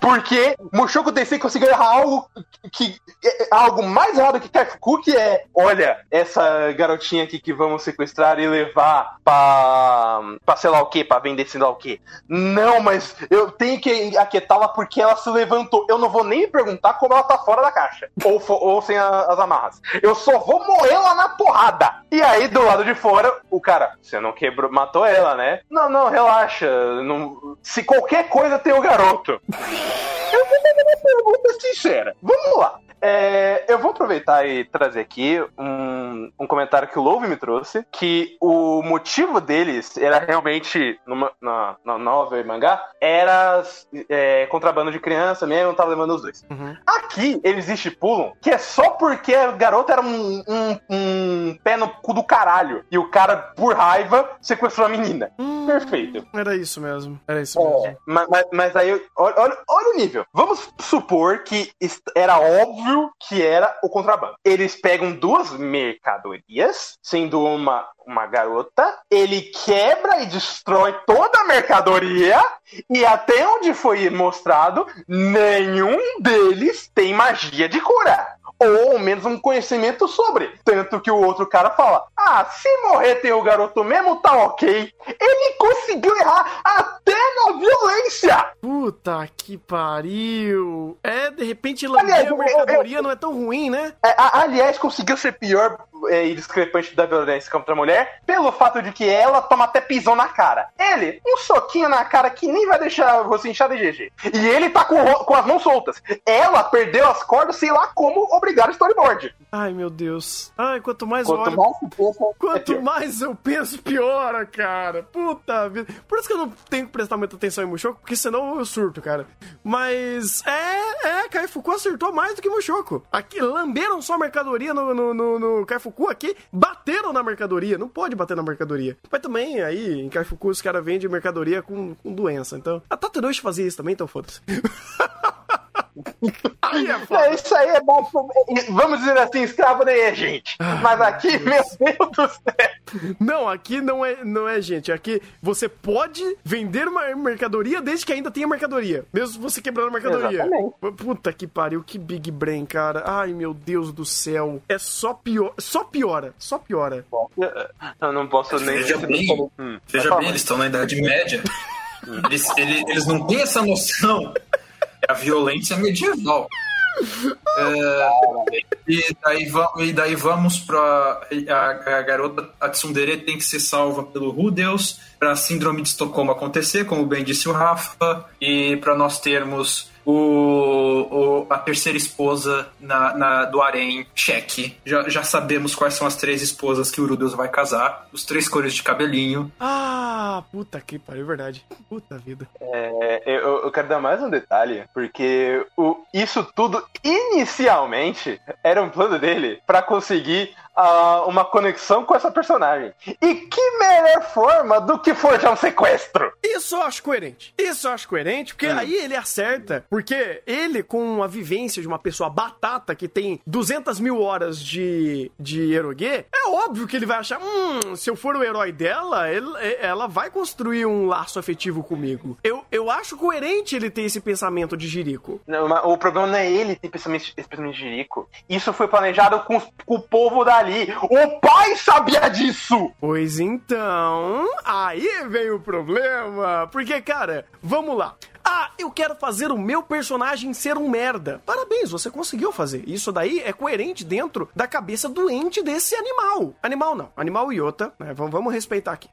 porque Mushoku Tensei conseguiu errar algo que é- é algo mais errado que Kaifuku, que é, olha, essa garotinha aqui que vamos sequestrar e levar pra, pra sei lá o que, pra vender sei lá o que. Não, mas eu tenho que aquietá-la porque ela se levantou. Eu não vou nem perguntar como ela tá fora da caixa, ou, ou sem a- as amarras. Eu só vou moê-la na porrada. E aí, do lado de fora, o cara, você não quebrou, matou ela, né? Não, não, relaxa. não- se qualquer coisa tem o garoto. Eu vou fazer uma pergunta sincera. Vamos lá. É, eu vou aproveitar e trazer aqui um, um comentário que o Love me trouxe, que o motivo deles era realmente, numa, na, na novel e mangá, era é, contrabando de criança mesmo, não tava levando os dois. Uhum. Aqui, eles estipulam que é só porque a garota era um, um, um pé no cu do caralho, e o cara, por raiva, sequestrou a menina. Hum, Perfeito. Era isso mesmo. Era isso É, mesmo. mas, mas, mas aí, olha, olha, olha o nível. Vamos supor que era óbvio que era o contrabando. Eles pegam duas mercadorias, sendo uma uma garota, ele quebra e destrói toda a mercadoria, e até onde foi mostrado, nenhum deles tem magia de cura. Ou ao menos um conhecimento sobre. Tanto que o outro cara fala: Ah, se morrer tem o garoto mesmo, tá ok. Ele conseguiu errar até na violência! Puta que pariu. É, de repente, lamber Aliás, a eu- mercadoria não é tão ruim, né? É, aliás, conseguiu ser pior e discrepante da violência contra a mulher pelo fato de que ela toma até pisão na cara. Ele, um soquinho na cara que nem vai deixar você inchado de GG. E ele tá com, com as mãos soltas. Ela perdeu as cordas, sei lá como obrigar o storyboard. Ai, meu Deus. Ai, quanto mais Quanto olho, mais é quanto pior. mais eu penso, piora, cara. Puta vida. Por isso que eu não tenho que prestar muita atenção em Mushoku, porque senão eu surto, cara. Mas é, é, Kaifuku acertou mais do que Mushoku. Aqui, lamberam só a mercadoria no, no, no, no Kaifuku aqui, bateram na mercadoria. Não pode bater na mercadoria. Mas também, aí, em Kaifuku, os caras vendem mercadoria com, com doença. Então, a Tatarushi fazia isso também, então foda-se. aí é foda. É, isso aí é bom. Vamos dizer assim, escravo nem é gente. Mas aqui, meu Deus do céu. Não, aqui não é, não é gente. Aqui você pode vender uma mercadoria desde que ainda tenha mercadoria. Mesmo se você quebrar a mercadoria. Exatamente. Puta que pariu, que big brain, cara. Ai, meu Deus do céu. É só pior, só piora, só piora. Eu não posso nem. Veja bem, Hum, Veja bem, eles estão na Idade Média. Eles, ele- eles não têm essa noção. A violência medieval. É, e, daí, e daí vamos pra. A, a garota, a Tsundere, tem que ser salva pelo Rudeus pra síndrome de Estocolmo acontecer, como bem disse o Rafa, e pra nós termos o, o- a terceira esposa na, na- do Arém cheque. Já, já sabemos quais são as três esposas que o Rudeus vai casar, os três cores de cabelinho. Ah, puta que pariu, é verdade. Puta vida. É, eu, eu quero dar mais um detalhe, porque o, isso tudo inicialmente era um plano dele pra conseguir ah, uma conexão com essa personagem. E que melhor forma do que forjar um sequestro? Isso eu acho coerente. Isso eu acho coerente, porque aí ele acerta. Porque ele, com a vivência de uma pessoa batata que tem 200 mil horas de, de eroguê, é óbvio que ele vai achar: hum, se eu for o herói dela, ele- ela vai construir um laço afetivo comigo. Eu, eu acho coerente ele ter esse pensamento de Jirico. Não, o problema não é ele ter pensamento, esse pensamento de rico. Isso foi planejado com, com o povo dali. O pai sabia disso! Pois então, aí vem o problema. Porque, cara, vamos lá. Ah, eu quero fazer o meu personagem ser um merda. Parabéns, você conseguiu fazer. Isso daí é coerente dentro da cabeça doente desse animal. Animal não, animal iota, né? Vamos, vamos respeitar aqui.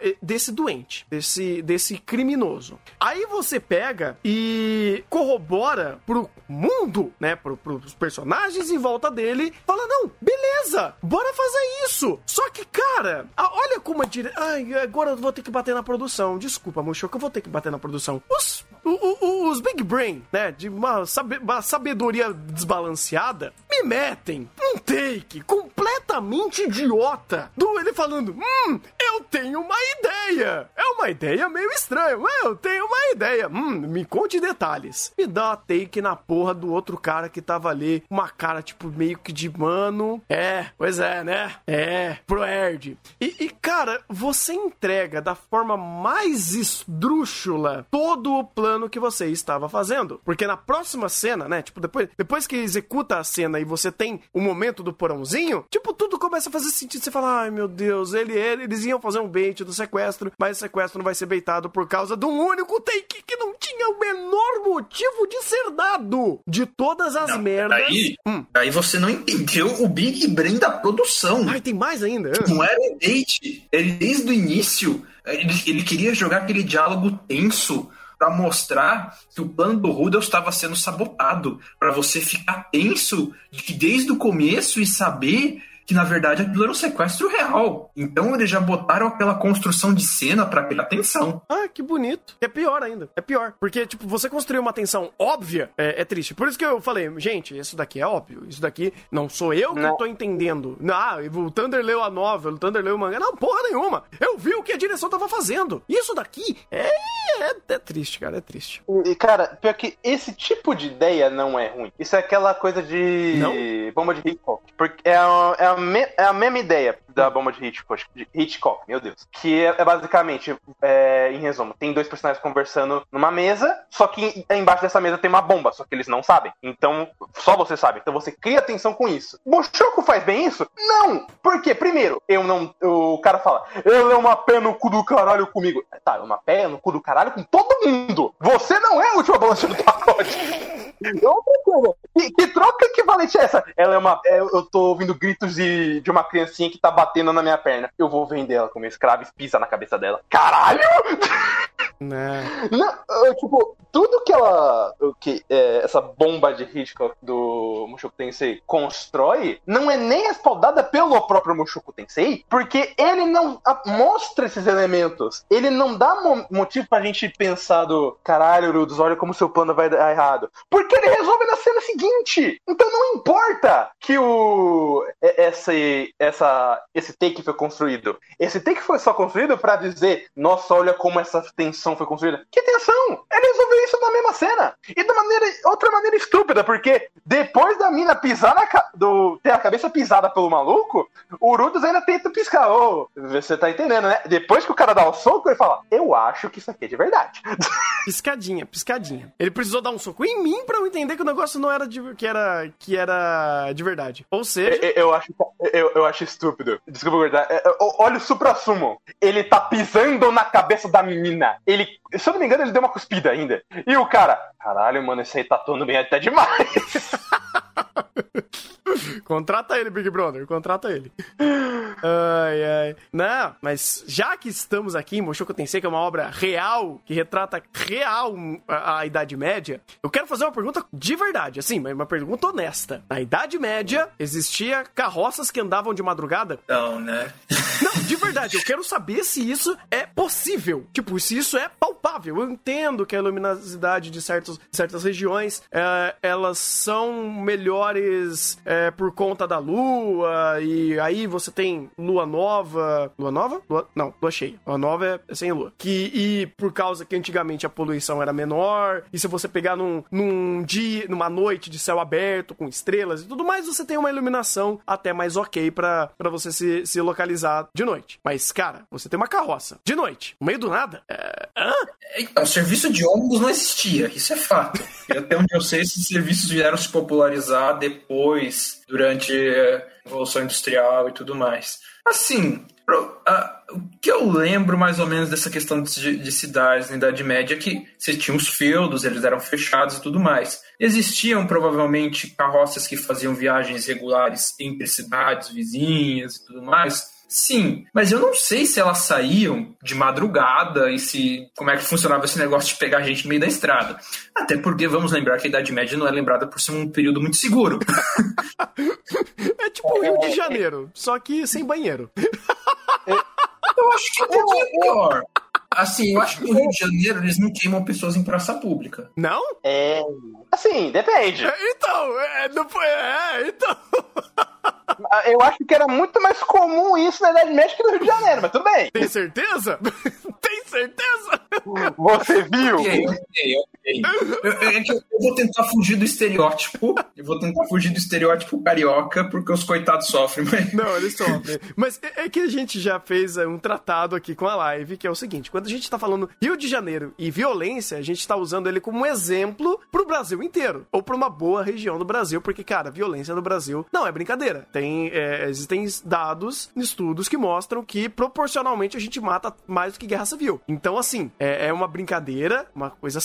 E- desse doente, desse, desse criminoso. Aí você pega e corrobora pro mundo, né? Pro, pros personagens em volta dele. Fala, não, beleza, bora fazer isso. Só que, cara, olha como a dire... Ai, agora eu vou ter que bater na produção. Desculpa, Mochoco, eu vou ter que bater na produção. Os, os Big Brain, né? De uma, sabe- uma sabedoria desbalanceada, me metem um take completamente idiota do ele falando: Hum, eu tenho uma ideia. É uma ideia meio estranha, eu tenho uma ideia. Hum, me conte detalhes. Me dá uma take na porra do outro cara que tava ali, uma cara tipo meio que de mano. É, pois é, né? É, pro Erd. E, e, cara, você entrega da forma mais esdrúxula todo o plano que você estava fazendo. Porque na próxima cena, né? Tipo, depois, depois que executa a cena e você tem o momento do porãozinho, tipo, tudo começa a fazer sentido. Você fala, ai meu Deus, ele, ele- eles iam fazer um bait do sequestro, mas o sequestro não vai ser baitado por causa de um único take que não tinha o menor motivo de ser dado. De todas as merdas. Daí, Hum. daí você não entendeu o Big Brain da produção. Ai, tem mais ainda. Não era um date. Ele, desde o início, ele, ele queria jogar aquele diálogo tenso pra mostrar que o plano do Rudolph estava sendo sabotado. Pra você ficar tenso de que desde o começo e saber que na verdade aquilo era um sequestro real. Então eles já botaram aquela construção de cena pra criar tensão. Ah, que bonito. É pior ainda. É pior. Porque, tipo, você construir uma tensão óbvia é, é triste. Por isso que eu falei, gente, isso daqui é óbvio. Isso daqui não sou eu que Não. tô entendendo. Ah, o Thunder leu a novel, o Thunder leu o mangá. Não, porra nenhuma. Eu vi o que a direção tava fazendo. Isso daqui é, é, é triste, cara. É triste. E, cara, pior que esse tipo de ideia não é ruim. Isso é aquela coisa de Não? bomba de Hitchcock. Porque é é a, me- é a mesma ideia da bomba de Hitchcock, de Hitchcock meu Deus. Que é, é basicamente, é, em resumo, tem dois personagens conversando numa mesa, só que em- embaixo dessa mesa tem uma bomba, só que eles não sabem. Então, só você sabe. Então você cria tensão com isso. Bochoco faz bem isso? Não! Por quê? Primeiro, eu não. O cara fala, ele é uma pé no cu do caralho comigo. Tá, uma pé no cu do caralho com todo mundo. Você não é a última bolacha do pacote. Que, que troca equivalente é essa? Ela é uma. é, eu tô ouvindo gritos de, de uma criancinha que tá batendo na minha perna. Eu vou vender ela como escrava e pisa na cabeça dela. Caralho! Né? Não, tipo, tudo que ela. Que, é, essa bomba de Hitchcock do Mushoku Tensei constrói não é nem respaldada pelo próprio Mushoku Tensei, porque ele não mostra esses elementos. Ele não dá mo- motivo pra gente pensar do caralho, Rudos, olha como seu plano vai dar errado. Porque ele resolve na cena seguinte. Então não importa que o. Esse, essa, esse take foi construído. Esse take foi só construído pra dizer, nossa, olha como essa tensão foi construída. Que tensão? Ele resolveu isso na mesma cena. E de maneira, outra maneira estúpida, porque depois da mina pisar na ca- do ter a cabeça pisada pelo maluco, o Rudos ainda tenta piscar. Ô, você tá entendendo, né? Depois que o cara dá o soco, ele fala: Eu acho que isso aqui é de verdade. Piscadinha, piscadinha. Ele precisou dar um soco em mim pra eu entender que o negócio não era de, que era que era de verdade. Ou seja, Eu, eu acho Eu, eu acho estúpido. Desculpa cortar. É, é, Olha o supra-sumo. Ele tá pisando na cabeça da menina. Ele, se eu não me engano, ele deu uma cuspida ainda. E o cara, caralho, mano, esse aí tá atuando bem até demais. Contrata ele, Big Brother, contrata ele. Ai, ai. Não, mas já que estamos aqui em Mushoku Tensei, que é uma obra real, que retrata real a, a Idade Média, eu quero fazer uma pergunta de verdade, assim, mas uma pergunta honesta. Na Idade Média, existia carroças que andavam de madrugada? Não, né? Não, de verdade, eu quero saber se isso é possível. Tipo, se isso é palpável. Eu entendo que a luminosidade de certos, certas regiões, é, elas são melhores é, por conta da lua, e aí você tem lua nova. Lua nova? Lua, não, lua cheia. Lua nova é, é sem lua. Que, e por causa que antigamente a poluição era menor, e se você pegar num, num dia, numa noite de céu aberto, com estrelas e tudo mais, você tem uma iluminação até mais ok pra você se, se localizar de noite. Mas, cara, você tem uma carroça de noite, no meio do nada. É... Hã? Então, o serviço de ônibus não existia, isso é fato. Até onde eu sei, esses serviços vieram se popularizar depois, durante a Revolução Industrial e tudo mais. Assim, o que eu lembro mais ou menos dessa questão de, de cidades na Idade Média é que você tinha os feudos, eles eram fechados e tudo mais. Existiam provavelmente carroças que faziam viagens regulares entre cidades vizinhas e tudo mais. Sim, mas eu não sei se elas saíam de madrugada e se como é que funcionava esse negócio de pegar gente no meio da estrada. Até porque vamos lembrar que a Idade Média não é lembrada por ser um período muito seguro. É tipo o Rio de Janeiro, só que sem banheiro. Eu acho que é um pouquinho pior. Assim, eu acho que no Rio de Janeiro eles não queimam pessoas em praça pública. Não? É. Assim, depende. É, então, é, não foi. É, então. Eu acho que era muito mais comum isso na Idade Média que no Rio de Janeiro, mas tudo bem. Tem certeza? Certeza? Você viu? Ok, ok, ok. Eu, é que eu, eu vou tentar fugir do estereótipo. Eu vou tentar fugir do estereótipo carioca, porque os coitados sofrem, mas. Não, eles sofrem. Mas é é que a gente já fez é, um tratado aqui com a live, que é o seguinte: quando a gente tá falando Rio de Janeiro e violência, a gente tá usando ele como um exemplo pro Brasil inteiro. Ou pra uma boa região do Brasil, porque, cara, violência no Brasil não é brincadeira. Tem, é, existem dados, estudos que mostram que proporcionalmente a gente mata mais do que guerra civil. Então, assim, é, é uma brincadeira, uma coisa.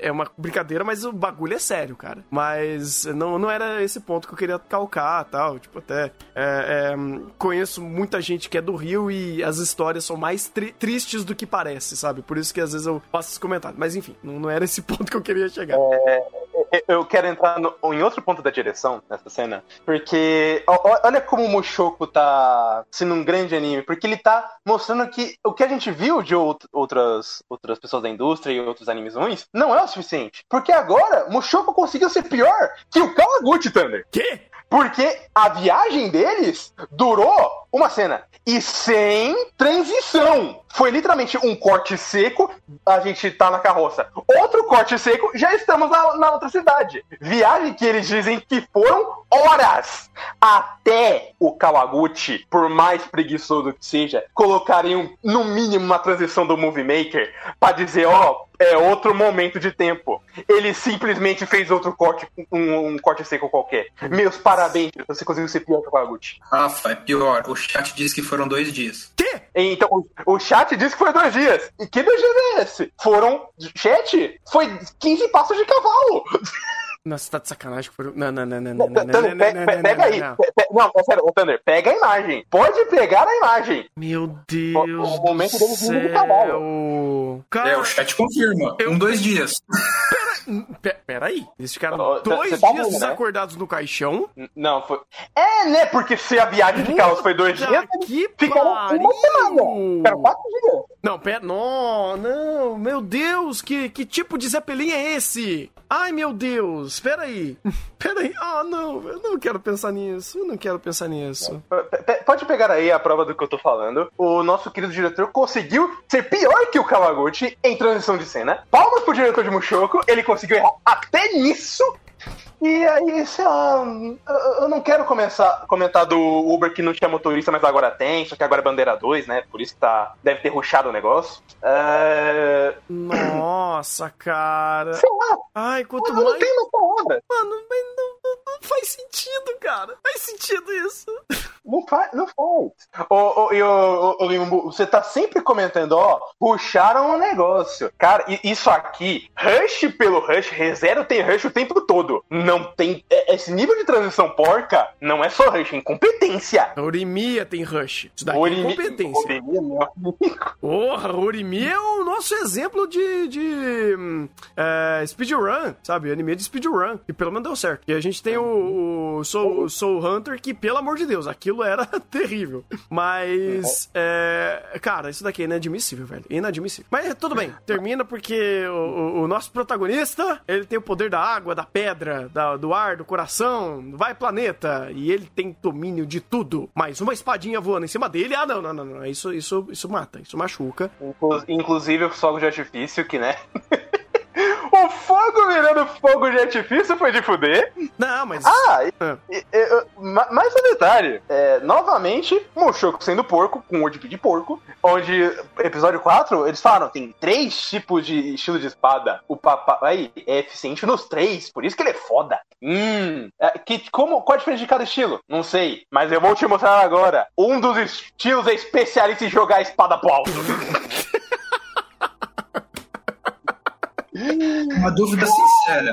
É uma brincadeira, mas o bagulho é sério, cara. Mas não, não era esse ponto que eu queria calcar tal. Tipo, até. é, é, conheço muita gente que é do Rio e as histórias são mais tri- tristes do que parece, sabe? Por isso que às vezes eu faço esse comentário. Mas enfim, não, não era esse ponto que eu queria chegar. Eu quero entrar no- em outro ponto da direção nessa cena, porque olha como o Mushoku tá sendo um grande anime, porque ele tá mostrando que o que a gente viu de out- outras, outras pessoas da indústria e outros animes ruins não é o suficiente. Porque agora, Mushoku conseguiu ser pior que o Kawaguchi Thunder. Que? Porque a viagem deles durou uma cena. E sem transição. Foi literalmente um corte seco, a gente tá na carroça. Outro corte seco, já estamos na, na outra cidade. Viagem que eles dizem que foram horas. Até o Kawaguchi, por mais preguiçoso que seja, colocariam no mínimo uma transição do Movie Maker pra dizer, ó, é outro momento de tempo. Ele simplesmente fez outro corte, um, um corte seco qualquer. Meus parabéns, você conseguiu ser pior que o Kawaguchi. Rafa, é pior. O chat diz que foram dois dias. Que? Então, o, o chat disse que foi dois dias. E que dois dias é esse? Foram. Chat? Foi 15 passos de cavalo. Nossa, tá de sacanagem que foram. Não, não, não, não, não, não, não, Thunder, não, pe- não, pe- não, pega não, aí. não. Não, é sério, ô, Thunder, pega a imagem. Pode pegar a imagem. Meu Deus. O momento do deles vindo de céu. cavalo. Cara, É, o chat confirma. Um, dois dias. Pe- Peraí, eles ficaram tá- dois tá dias vendo, né? desacordados no caixão. Não, foi. É, né? Porque se a viagem de carros foi dois dias, que ficaram pariu! uma semana. Ficaram quatro dias. Não, pera, não, não, meu Deus, que, que tipo de Zeppelin é esse? Ai, meu Deus, peraí, peraí, ah, não, eu não quero pensar nisso, eu não quero pensar nisso. Pode pegar aí a prova do que eu tô falando. O nosso querido diretor conseguiu ser pior que o Kawaguchi em transição de cena. Palmas pro diretor de Mushoku, ele conseguiu errar até nisso. E aí, sei lá, eu- não quero começar, comentar do Uber que não tinha motorista, mas agora tem, só que agora é bandeira 2, né? Por isso que tá, deve ter ruxado o negócio. É... Nossa, cara. Sei lá, Ai, quanto eu não mais. tenho essa onda. Mano, mas não, não- não faz sentido, cara. Faz sentido isso. Não faz, não faz. Ô, ô, ô, ô, Limbu, você tá sempre comentando, ó, puxaram o negócio. Cara, isso aqui, Rush pelo Rush, ReZero tem Rush o tempo todo. Não tem. é- Esse nível de transição porca não é só Rush, é incompetência. A Orimia tem rush. Isso daqui é. Orimi é meu amigo. Porra, Orimi é o nosso exemplo de, de hum, é, speedrun, sabe? Anime de speedrun. E pelo menos deu certo. E a gente tem o, o Soul, Soul Hunter, que, pelo amor de Deus, aquilo era terrível. Mas, é, cara, isso daqui é inadmissível, velho. Inadmissível. Mas tudo bem, termina porque o, o- o nosso protagonista, ele tem o poder da água, da pedra, da- do ar, do coração, vai planeta. E ele tem domínio de tudo. Mas uma espadinha voando em cima dele, ah, não, não, não, não. Isso, isso, isso mata, isso machuca. Inclu- Inclusive o fogo de artifício, que né? o fogo virando fogo de artifício foi de fuder. Não, mas. Ah, e- Ah. e- e- ma- mais um detalhe. É, novamente, Mushoku sendo porco, com o de de porco, onde, episódio 4, eles falaram, tem três tipos de estilo de espada. O papai é eficiente nos três, por isso que ele é foda. Hum, é, que, como, qual a diferença de cada estilo? Não sei, mas eu vou te mostrar agora. Um dos estilos é especialista em jogar espada pro alto. Uma dúvida sincera.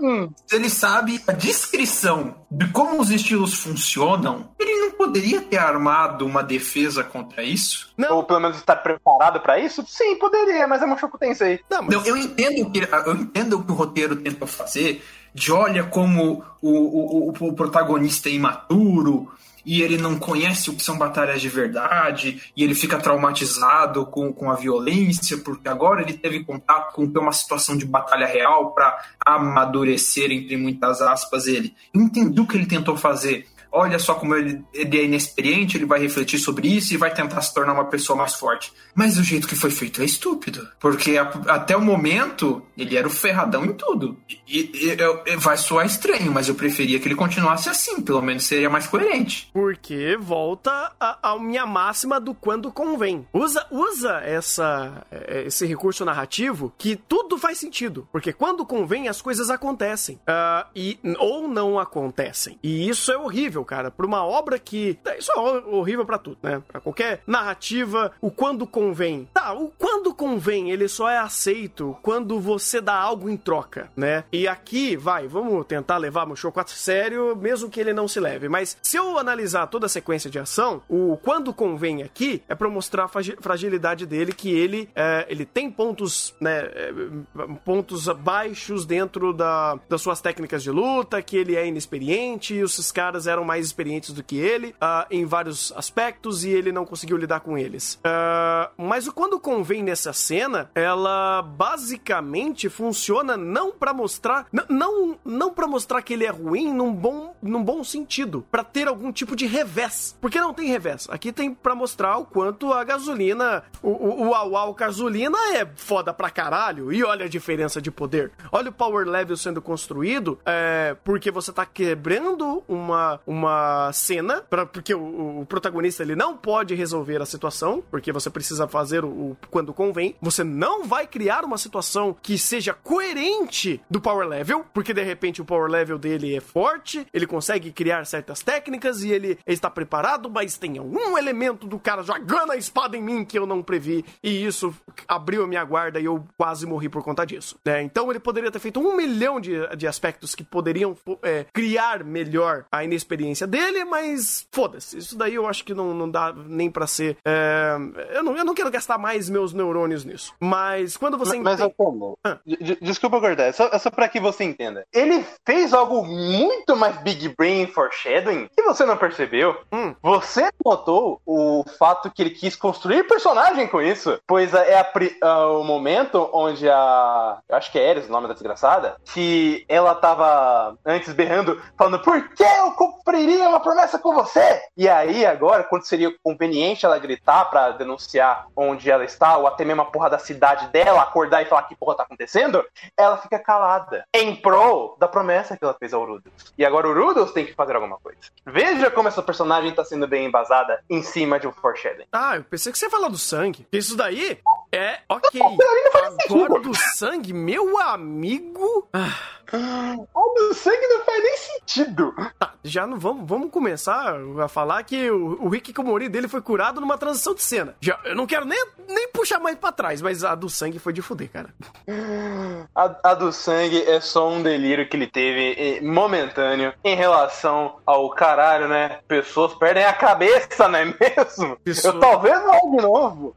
Hum. Se ele sabe a descrição de como os estilos funcionam, ele não poderia ter armado uma defesa contra isso? Não, Ou pelo menos estar preparado pra isso? Sim, poderia, mas é Mushoku Tensei. não, mas. Não, eu entendo o que eu entendo o que o roteiro tenta fazer, de olha como o, o, o, o protagonista é imaturo e ele não conhece o que são batalhas de verdade e ele fica traumatizado com, com a violência porque agora ele teve contato com uma situação de batalha real para amadurecer entre muitas aspas ele. Eu entendi o que ele tentou fazer. Olha só como ele, ele é inexperiente, ele vai refletir sobre isso e vai tentar se tornar uma pessoa mais forte. Mas o jeito que foi feito é estúpido. Porque a- até o momento, ele era o ferradão em tudo. E, e- eu- vai soar estranho, mas eu preferia que ele continuasse assim. Pelo menos seria mais coerente. Porque volta a minha máxima do quando convém. Usa, usa essa, eh, esse recurso narrativo que tudo faz sentido. Porque quando convém, as coisas acontecem. Ah, e, ou não acontecem. E isso é horrível, cara. Pra uma obra que. Isso é hor- horrível pra tudo, né? Pra qualquer narrativa, o quando convém. Tá, o quando convém, ele só é aceito quando você dá algo em troca, né? E aqui, vai, vamos tentar levar o show 4 sério, mesmo que ele não se leve. Mas se eu analisar toda a sequência de ação, o quando convém aqui é pra mostrar a fragi- fragilidade dele, que ele, é, ele tem pontos, né, é, pontos baixos dentro da, das suas técnicas de luta, que ele é inexperiente e esses caras eram mais experientes do que ele ah, em vários aspectos e ele não conseguiu lidar com eles. Ah, mas quando convém nessa cena, ela basicamente funciona não pra mostrar, não não para mostrar que ele é ruim num bom num bom sentido, Pra ter algum tipo de revés, porque não tem revés. Aqui tem pra mostrar o quanto a gasolina, o o, o gasolina é foda pra caralho e olha a diferença de poder. Olha o power level sendo construído, é, porque você tá quebrando uma uma cena pra, porque o, o protagonista ele não pode resolver a situação, porque você precisa fazer o, o quando convém. Você não vai criar uma situação que seja coerente do power level, porque de repente o power level dele é forte, ele consegue criar certas técnicas e ele está preparado, mas tem um elemento do cara jogando a espada em mim que eu não previ, e isso abriu a minha guarda e eu quase morri por conta disso. né? Então ele poderia ter feito um milhão de, de aspectos que poderiam é, criar melhor a inexperiência dele, mas foda-se. Isso daí eu acho que não, não dá nem pra ser. é, eu, não, eu não quero gastar mais meus neurônios nisso. Mas quando você Mas, entende- como? Ah. Desculpa cortar, é só, é só pra que você entenda. Ele fez algo muito mais Big Brain Foreshadowing que você não percebeu. Hum. Você notou o fato que ele quis construir personagem com isso, pois é a pri- ah, o momento onde a. Eu acho que é Eris o nome da desgraçada, que ela tava antes berrando, falando: Por que eu cumpriria uma promessa com você? E aí, agora, quando seria conveniente ela gritar pra denunciar onde ela está, ou até mesmo a porra da cidade dela, acordar e falar que porra tá acontecendo, ela fica calada. Em prol da promessa que ela fez ao Rudolph. E agora o Rudolph tem que fazer alguma coisa. Veja como essa personagem tá sendo bem embasada em cima de um foreshadowing. Ah, eu pensei que você ia falar do sangue. Isso daí é ok. faz Agora sentido. do sangue, meu amigo. Ah, O do sangue não faz nem sentido. tá, já não vamos, vamos começar a falar que o, o Rick Komori dele foi curado numa transição de cena. Já, eu não quero nem, nem puxar mais pra trás, mas a do sangue foi de fuder, cara. A, a do sangue é só um delírio que ele teve eh, momentâneo em relação ao caralho, né? Pessoas perdem a cabeça, não é mesmo? Pessoa- Eu talvez não de novo.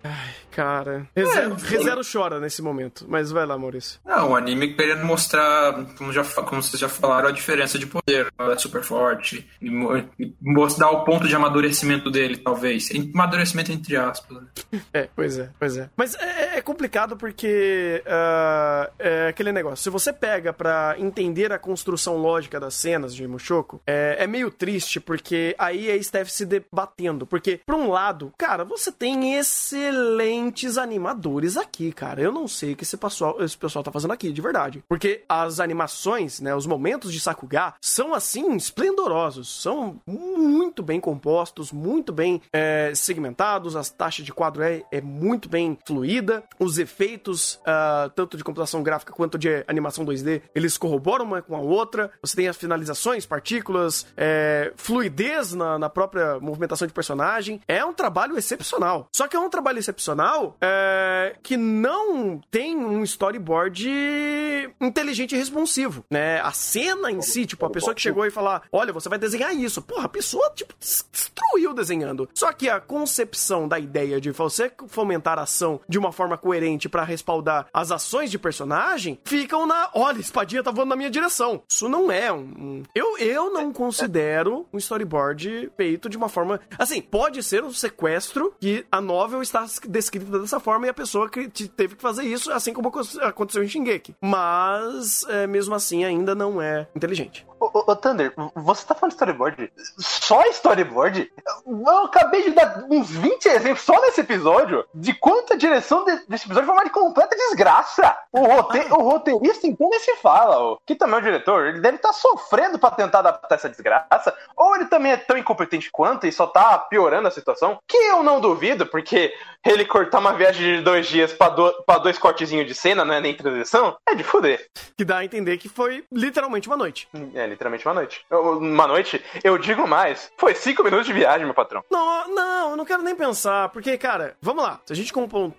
Cara, Rezero, É, Rezero chora nesse momento, mas vai lá, Maurício. Não, o anime querendo mostrar, como, já, como vocês já falaram, a diferença de poder. Ela é super forte. E, mo- e mostrar o ponto de amadurecimento dele, talvez. Amadurecimento entre aspas. né? É, pois é, pois é. Mas é, é complicado porque ah, é aquele negócio. Se você pega pra entender a construção lógica das cenas de Mushoku, é, é meio triste porque aí a Steph se debatendo. Porque, por um lado, cara, você tem excelentes animadores aqui, cara. Eu não sei o que esse pessoal, esse pessoal tá fazendo aqui, de verdade. Porque as animações, né, os momentos de Sakuga são assim esplendorosos, são muito bem compostos, muito bem é, segmentados, as taxas de quadro é, é muito bem fluida, os efeitos, ah, tanto de computação gráfica quanto de animação 2D, eles corroboram uma com a outra. Você tem as finalizações, partículas, é, fluidez na, na própria movimentação de personagem. É um trabalho excepcional. Só que é um trabalho excepcional é, que não tem um storyboard inteligente e responsivo, né? A cena em si, tipo, a pessoa que chegou e falar, olha, você vai desenhar isso. Porra, a pessoa, tipo, des- destruiu desenhando. Só que a concepção da ideia de você fomentar a ação de uma forma coerente pra respaldar as ações de personagem ficam na, olha, espadinha tá voando na minha direção. Isso não é um... Eu, eu não considero um storyboard feito de uma forma... Assim, pode ser um sequestro que a novel está descrita dessa forma e a pessoa que te- teve que fazer isso, assim como acon- aconteceu em Shingeki. Mas, é, mesmo assim, ainda não é inteligente. Ô, ô, Thunder, você tá falando storyboard? Só storyboard? Eu acabei de dar uns 20 exemplos só nesse episódio de quanto a direção de- desse episódio foi uma de completa desgraça. O, rote- o roteirista, então, nem se fala, ó, que também é o diretor, ele deve estar sofrendo pra tentar adaptar essa desgraça, ou ele também é tão incompetente quanto e só tá piorando a situação, que eu não duvido, porque ele cortar uma viagem de dois dias pra, do- pra dois cortezinhos de cena, não é nem transição, é de fuder. Que dá a entender que foi literalmente uma noite. É, literalmente uma noite. Uma noite, eu digo mais, foi cinco minutos de viagem, meu patrão. Não, não, eu não quero nem pensar, porque, cara, vamos lá. Se a gente compu-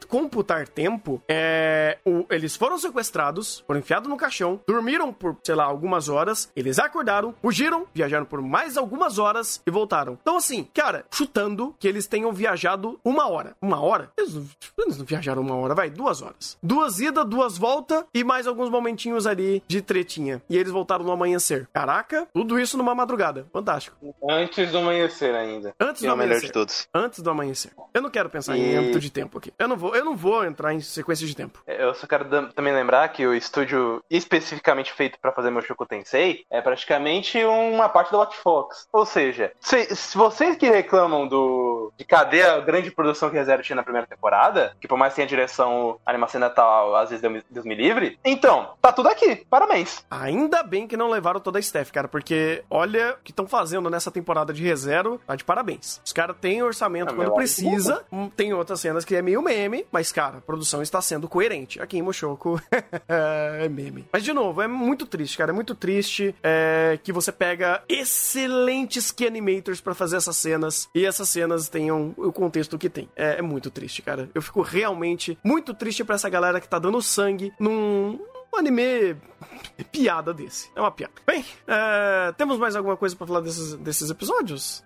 tempo, é, o- eles foram sequestrados, foram enfiados no caixão, dormiram por, sei lá, algumas horas, eles acordaram, fugiram, viajaram por mais algumas horas e voltaram. Então, assim, cara, chutando que eles tenham viajado uma hora. Uma hora? Eles não, eles não viajaram uma hora, vai, duas horas. Duas idas, duas voltas e mais alguns momentinhos ali de tretinha. E eles voltaram no amanhecer. Caraca, tudo isso numa madrugada. Fantástico. Antes do amanhecer ainda. Antes Que do é o melhor amanhecer. de todos. Antes do amanhecer. Eu não quero pensar em E- âmbito de tempo aqui. Eu não vou, eu não vou entrar em sequência de tempo. Eu só quero também lembrar que o estúdio especificamente feito pra fazer Mushoku Tensei é praticamente uma parte da Watch Fox. Ou seja, se, se vocês que reclamam do de cadê a grande produção que a Zero tinha na primeira temporada, que por mais que tenha direção, a animação ainda tá, às vezes Deus me, Deus me livre, então, tá tudo aqui. Parabéns. Ainda bem que não levaram toda a staff, cara, porque olha o que estão fazendo nessa temporada de ReZero, tá de parabéns. Os caras têm orçamento Ah, quando precisa, hum, tem outras cenas que é meio meme, mas, cara, produção está sendo coerente. Aqui em Mushoku é meme. Mas, de novo, é muito triste, cara, é muito triste é, que você pega excelentes key animators pra fazer essas cenas e essas cenas tenham o contexto que tem. É, é muito triste, cara. Eu fico realmente muito triste pra essa galera que tá dando sangue num um anime piada desse. É uma piada. Bem, é, temos mais alguma coisa pra falar desses, desses episódios?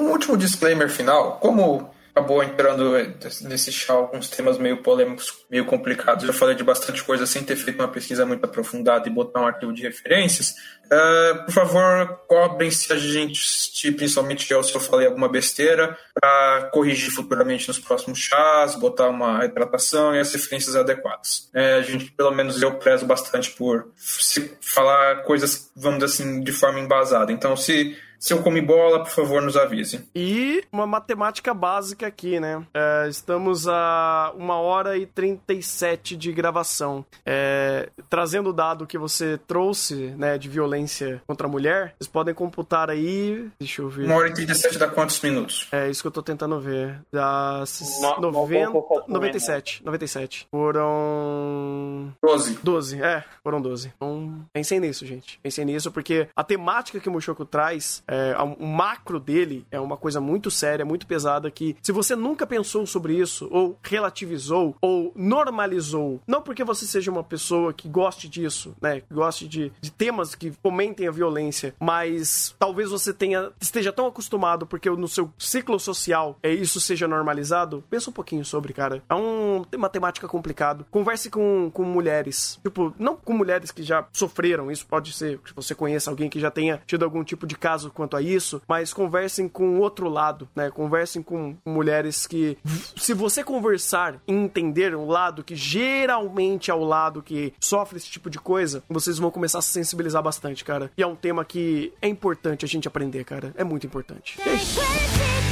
Um último disclaimer final. Como acabou entrando nesse chá alguns temas meio polêmicos, meio complicados, eu falei de bastante coisa sem ter feito uma pesquisa muito aprofundada e botar um arquivo de referências. Uh, por favor, cobrem se a gente, principalmente eu, se eu falei alguma besteira, para corrigir futuramente nos próximos chás, botar uma retratação e as referências adequadas. É, a gente, pelo menos eu, prezo bastante por se falar coisas, vamos dizer assim, de forma embasada. Então, se se eu comi bola, por favor, nos avise. E uma matemática básica aqui, né? É, estamos a uma hora e 37 de gravação. É, trazendo o dado que você trouxe, né, de violência contra a mulher, vocês podem computar aí. Deixa eu ver. Uma hora e 37 dá quantos minutos? É isso que eu tô tentando ver. Dá não 90, vou colocar 97. 97. Foram. 12. 12, é, foram 12. Então, pensem nisso, gente. Pensem nisso, porque a temática que o Mushoku traz é, o macro dele é uma coisa muito séria, muito pesada que se você nunca pensou sobre isso ou relativizou ou normalizou, não porque você seja uma pessoa que goste disso, né, que goste de, de temas que fomentem a violência, mas talvez você tenha esteja tão acostumado porque no seu ciclo social é isso seja normalizado. Pensa um pouquinho sobre, cara. É um uma temática complicado. Converse com, com mulheres, tipo, não com mulheres que já sofreram, isso pode ser que você conheça alguém que já tenha tido algum tipo de caso quanto a isso, mas conversem com o outro lado, né? Conversem com mulheres que, se você conversar e entender o lado que geralmente é o lado que sofre esse tipo de coisa, vocês vão começar a se sensibilizar bastante, cara. E é um tema que é importante a gente aprender, cara. É muito importante. É isso.